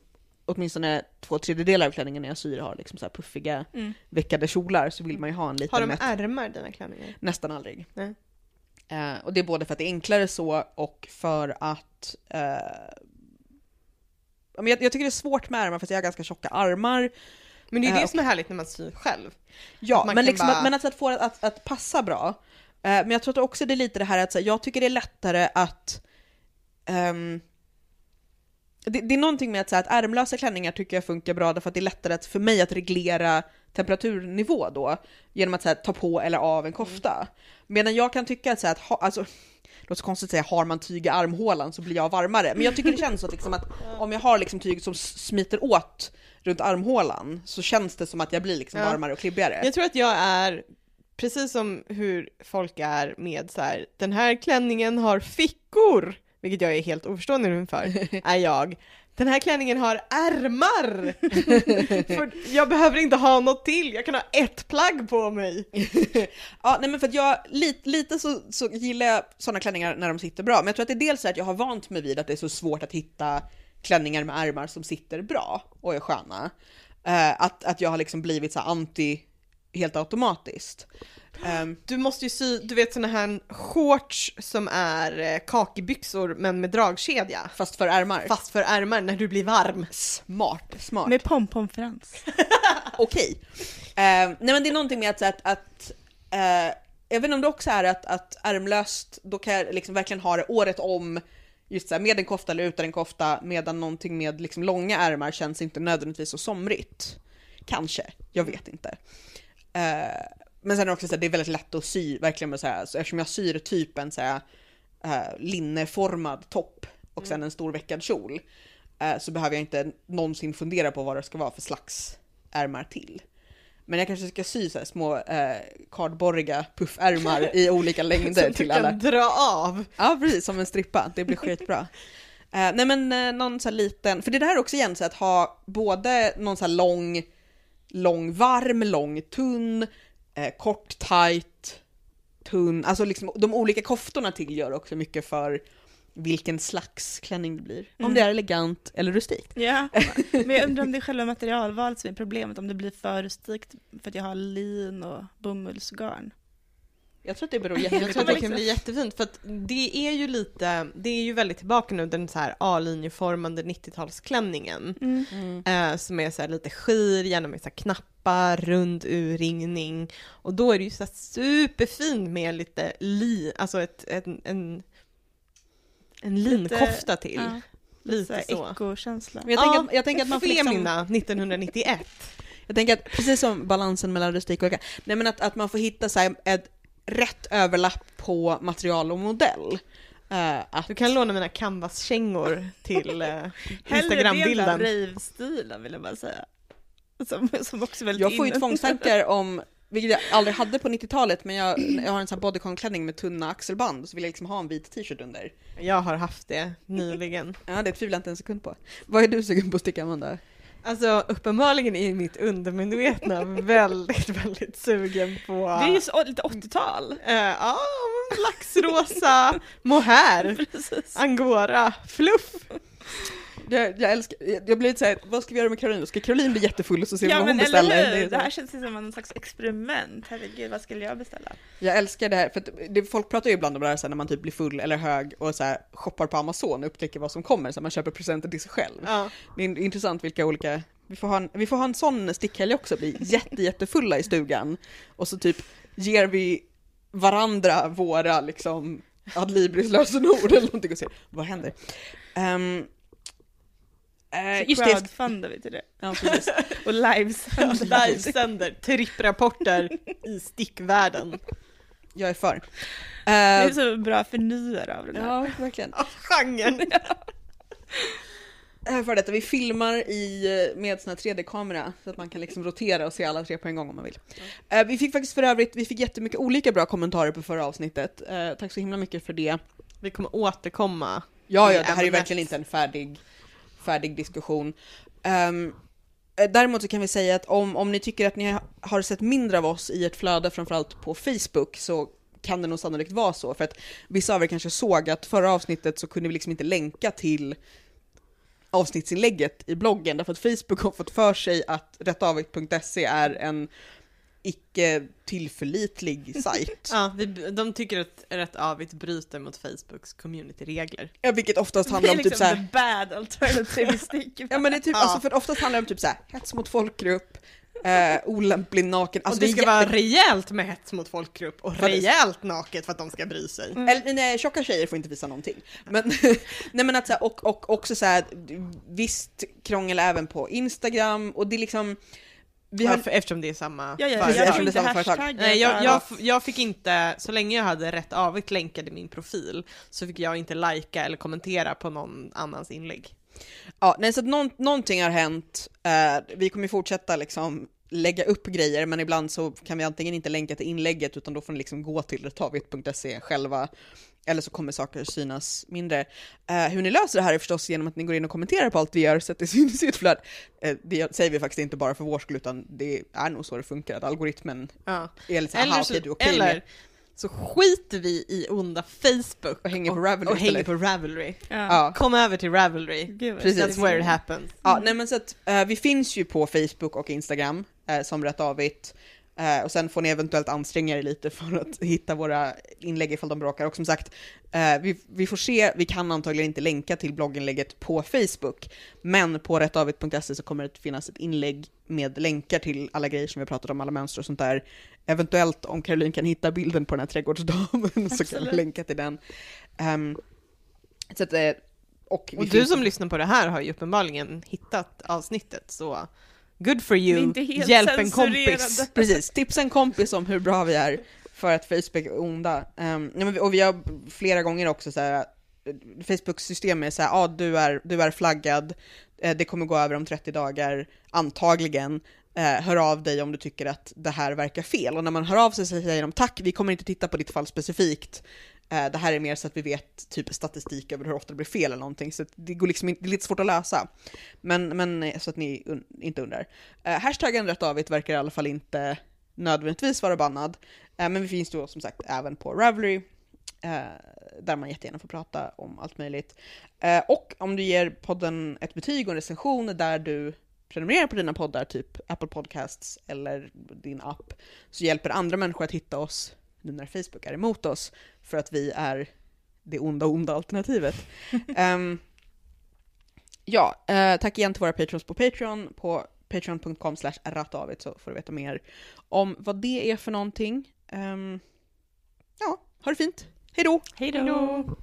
åtminstone två tredjedelar av klänningen jag syr har liksom så här puffiga Mm. veckade kjolar så vill man ju ha en Har liten de nätt. ärmar dina klänningar? Nästan aldrig. Nej. Eh, och det är både för att det är enklare så och för att eh, jag, jag tycker det är svårt med ärmar för att jag har ganska tjocka armar. Men det är Eh, det och- som är härligt när man syr själv. Ja, Man men, liksom bara- att, men att, att få det att, att passa bra. Eh, men jag tror att också det är lite det här att här, jag tycker det är lättare att ehm, det, det är någonting med att, så här, att ärmlösa klänningar tycker jag funkar bra därför att det är lättare att, för mig att reglera temperaturnivå då genom att så här, ta på eller av en kofta. Medan jag kan tycka att, så här, att ha, alltså, det låter så konstigt att säga har man tyg i armhålan så blir jag varmare. Men jag tycker det känns så att, liksom, att om jag har liksom, tyg som smiter åt runt armhålan så känns det som att jag blir liksom Ja. varmare och klibbigare. Jag tror att jag är precis som hur folk är med så här, den här klänningen har fickor, vilket jag är helt oförstående inför, är jag. Den här klänningen har ärmar! För jag behöver inte ha något till, jag kan ha ett plagg på mig. Ja, nej men för att jag, lite, lite så, så gillar jag sådana klänningar när de sitter bra, men jag tror att det är dels att jag har vant mig vid att det är så svårt att hitta klänningar med ärmar som sitter bra och är sköna. Eh, att, att jag har liksom blivit så anti helt automatiskt. Ehm, Du måste ju sy, du vet såna här shorts som är eh, kakibyxor men med dragkedja. fast för ärmar. Fast för ärmar när du blir varm. Smart, smart. Med pompomfrans. Okej. Ehm, nej men det är någonting med att, så att, att eh, jag vet inte om det också är att, att ärmlöst, då kan jag liksom verkligen ha det året om, just så här, med en kofta eller utan en kofta, medan någonting med liksom långa ärmar känns inte nödvändigtvis så somrigt. Kanske, jag vet inte. Eh, men sen är det också så här, det är väldigt lätt att sy, verkligen med så här, så eftersom jag syr typ en så här, eh, linneformad topp och sen en stor veckad kjol, eh, så behöver jag inte någonsin fundera på vad det ska vara för slags ärmar till. Men jag kanske ska sy så här små eh, kardborriga puffärmar i olika längder Som du till kan alla. dra av. Ja precis, som en strippa. Det blir skitbra. Eh, nej men eh, någon så här liten, för det där är också igen så att ha både någon så här lång, lång varm, lång tunn, eh, kort tight, tunn, alltså liksom de olika koftorna till gör också mycket för vilken slags klänning det blir. Om Mm. det är elegant eller rustikt. Ja, men jag undrar om det är själva materialvalet som är problemet, om det blir för rustikt för att jag har lin och bomullsgarn. Jag tror att det beror Jag jättemycket tror på. att det kan bli jättefint för att det är ju lite, det är ju väldigt tillbaka nu den så här A-linjeformande 90-talsklänningen. Mm. Eh, som är så här lite skir, gärna med så här knappar, rund urringning. Och då är det ju så här superfint med lite li, alltså ett, en, en, en linkofta till. Ja, Lite lite så. ekokänsla. Jag, tänker att, jag tänker att man får liksom, Femina 1991. Jag tänker att precis som balansen mellan rustik och nej men att, att man får hitta så här ett rätt överlapp på material och modell. Eh, att, Du kan låna mina canvaskängor till uh, Hellre det Instagram-bilden. rave-stilen vill jag bara säga. Som, som också väldigt jag får ju tvångstankar om, vilket jag aldrig hade på 90-talet, men jag, jag har en sån här bodycon-klänning med tunna axelband så vill jag liksom ha en vit t-shirt under. Jag har haft det nyligen. Ja, det tvivlar jag inte en sekund på. Vad är du sugen på att sticka, Amanda? Alltså uppenbarligen är mitt undermedvetna väldigt, väldigt sugen på... Det är ju så, lite 80-tal. Eh, Ja, laxrosa, mohair, Precis. angora, fluff. Jag, jag älskar, jag, blir lite såhär, vad ska vi göra med Caroline? Ska Caroline bli jättefull och så ser vi Ja vad hon men eller beställer? hur, Det här känns som någon slags experiment. Herregud, vad skulle jag beställa? Jag älskar det här, för det, folk pratar ju ibland om det här när man typ blir full eller hög och så här, shoppar på Amazon och upptäcker vad som kommer, så man köper presenter till sig själv. Ja. Det är intressant vilka olika, vi får ha en, vi får ha en sån stickhelg också, bli jätte, jättefulla i stugan och så typ ger vi varandra våra liksom adlibris lösenord eller någonting och ser vad händer. Um, Så just crowdfundar vi till det. ja, precis. Och lives. Livesänder tripprapporter i stickvärlden. jag är för. Det är Uh, så bra förnyare av den här. ja, verkligen. Ja, genren. För detta. Vi filmar i, med sån här 3D-kamera så att man kan liksom rotera och se alla tre på en gång om man vill. Eh, vi fick faktiskt för övrigt, vi fick jättemycket olika bra kommentarer på förra avsnittet. Eh, tack så himla mycket för det. Vi kommer återkomma. Ja, ja, det här är ju verkligen inte en färdig, färdig diskussion. Um, däremot så kan vi säga att om, om ni tycker att ni har sett mindre av oss i ert flöde, framförallt på Facebook, så kan det nog sannolikt vara så. För att vissa av er kanske såg att förra avsnittet så kunde vi liksom inte länka till avsnittsinlägget i bloggen, därför att Facebook har fått för sig att rättavigt.se är en icke tillförlitlig sajt. Ja, vi, de tycker att Rätt Avigt bryter mot Facebooks communityregler. Ja, vilket oftast Det handlar är om typ liksom såhär, the bad alternative stick. ja men det är typ, Ja. alltså för oftast handlar det om typ såhär, hets mot folkgrupp, eh, olämplig naken, alltså och det ska är vara jätte- rejält med hets mot folkgrupp och det- rejält naket för att de ska bry sig. Eller nej, tjocka tjejer får inte visa någonting. Men, nej men att så här, och, och också så här, visst krångel även på Instagram och det är liksom, vi har, Ja, eftersom det är samma Ja, ja, jag tror inte företag. Nej, jag, fick inte, så länge jag hade rätt avigt länkad i min profil så fick jag inte lajka eller kommentera på någon annans inlägg. ja, nej så att någon, någonting har hänt, eh, vi kommer ju fortsätta liksom lägga upp grejer men ibland så kan vi antingen inte länka till inlägget utan då får ni liksom gå till retavit.se själva eller så kommer saker synas mindre. Eh, hur ni löser det här är förstås genom att ni går in och kommenterar på allt vi gör så att det syns i ett flöde. Eh, det säger vi faktiskt inte bara för vår skull utan det är nog så det funkar, att algoritmen Ja. är lite såhär, Eller, aha, så, okej du är okej eller med så skiter vi i onda Facebook och hänger på Ravelry och hänger på Ravelry. Ja. Ja. Kom över till Ravelry. Gud, Precis. That's where it happens. Ja, nej men så att eh, vi finns ju på Facebook och Instagram eh, som Rätt Avigt. Eh, och sen får ni eventuellt anstränga er lite för att hitta våra inlägg ifall de bråkar. Och som sagt, eh, vi, vi får se, vi kan antagligen inte länka till blogginlägget på Facebook, men på rättavigt.se så kommer det finnas ett inlägg med länkar till alla grejer som vi pratat om, alla mönster och sånt där. Eventuellt om Caroline kan hitta bilden på den här trädgårdsdamen så kan vi länka till den. Ehm, så att, eh, och Och du som lyssnar på det här har ju uppenbarligen hittat avsnittet så good for you, hjälp en kompis. Precis, tipsa en kompis om hur bra vi är för att Facebook är onda. Um, och vi har flera gånger också så här, Facebooks system är så här, ah, du, är, du är flaggad, eh, det kommer gå över om 30 dagar, antagligen. Eh, hör av dig om du tycker att det här verkar fel. Och när man hör av sig så säger de tack, vi kommer inte titta på ditt fall specifikt. Eh, det här är mer så att vi vet typ statistik över hur ofta det blir fel eller någonting, så det, går liksom inte, det är lite svårt att lösa. Men, men eh, så att ni un, inte undrar. Eh, hashtaggen rätt avigt verkar i alla fall inte nödvändigtvis vara bannad. Eh, men vi finns då som sagt även på Ravelry, eh, där man jättegärna får prata om allt möjligt. Eh, och om du ger podden ett betyg och en recension där du prenumererar på dina poddar, typ Apple Podcasts eller din app, så hjälper andra människor att hitta oss nu när Facebook är emot oss, för att vi är det onda, onda alternativet. Ehm, ja, eh, tack igen till våra patrons på Patreon, på patreon.com slash rattavit så får du veta mer om vad det är för någonting. Ehm, ja, ha det fint. Hej då! Hej då!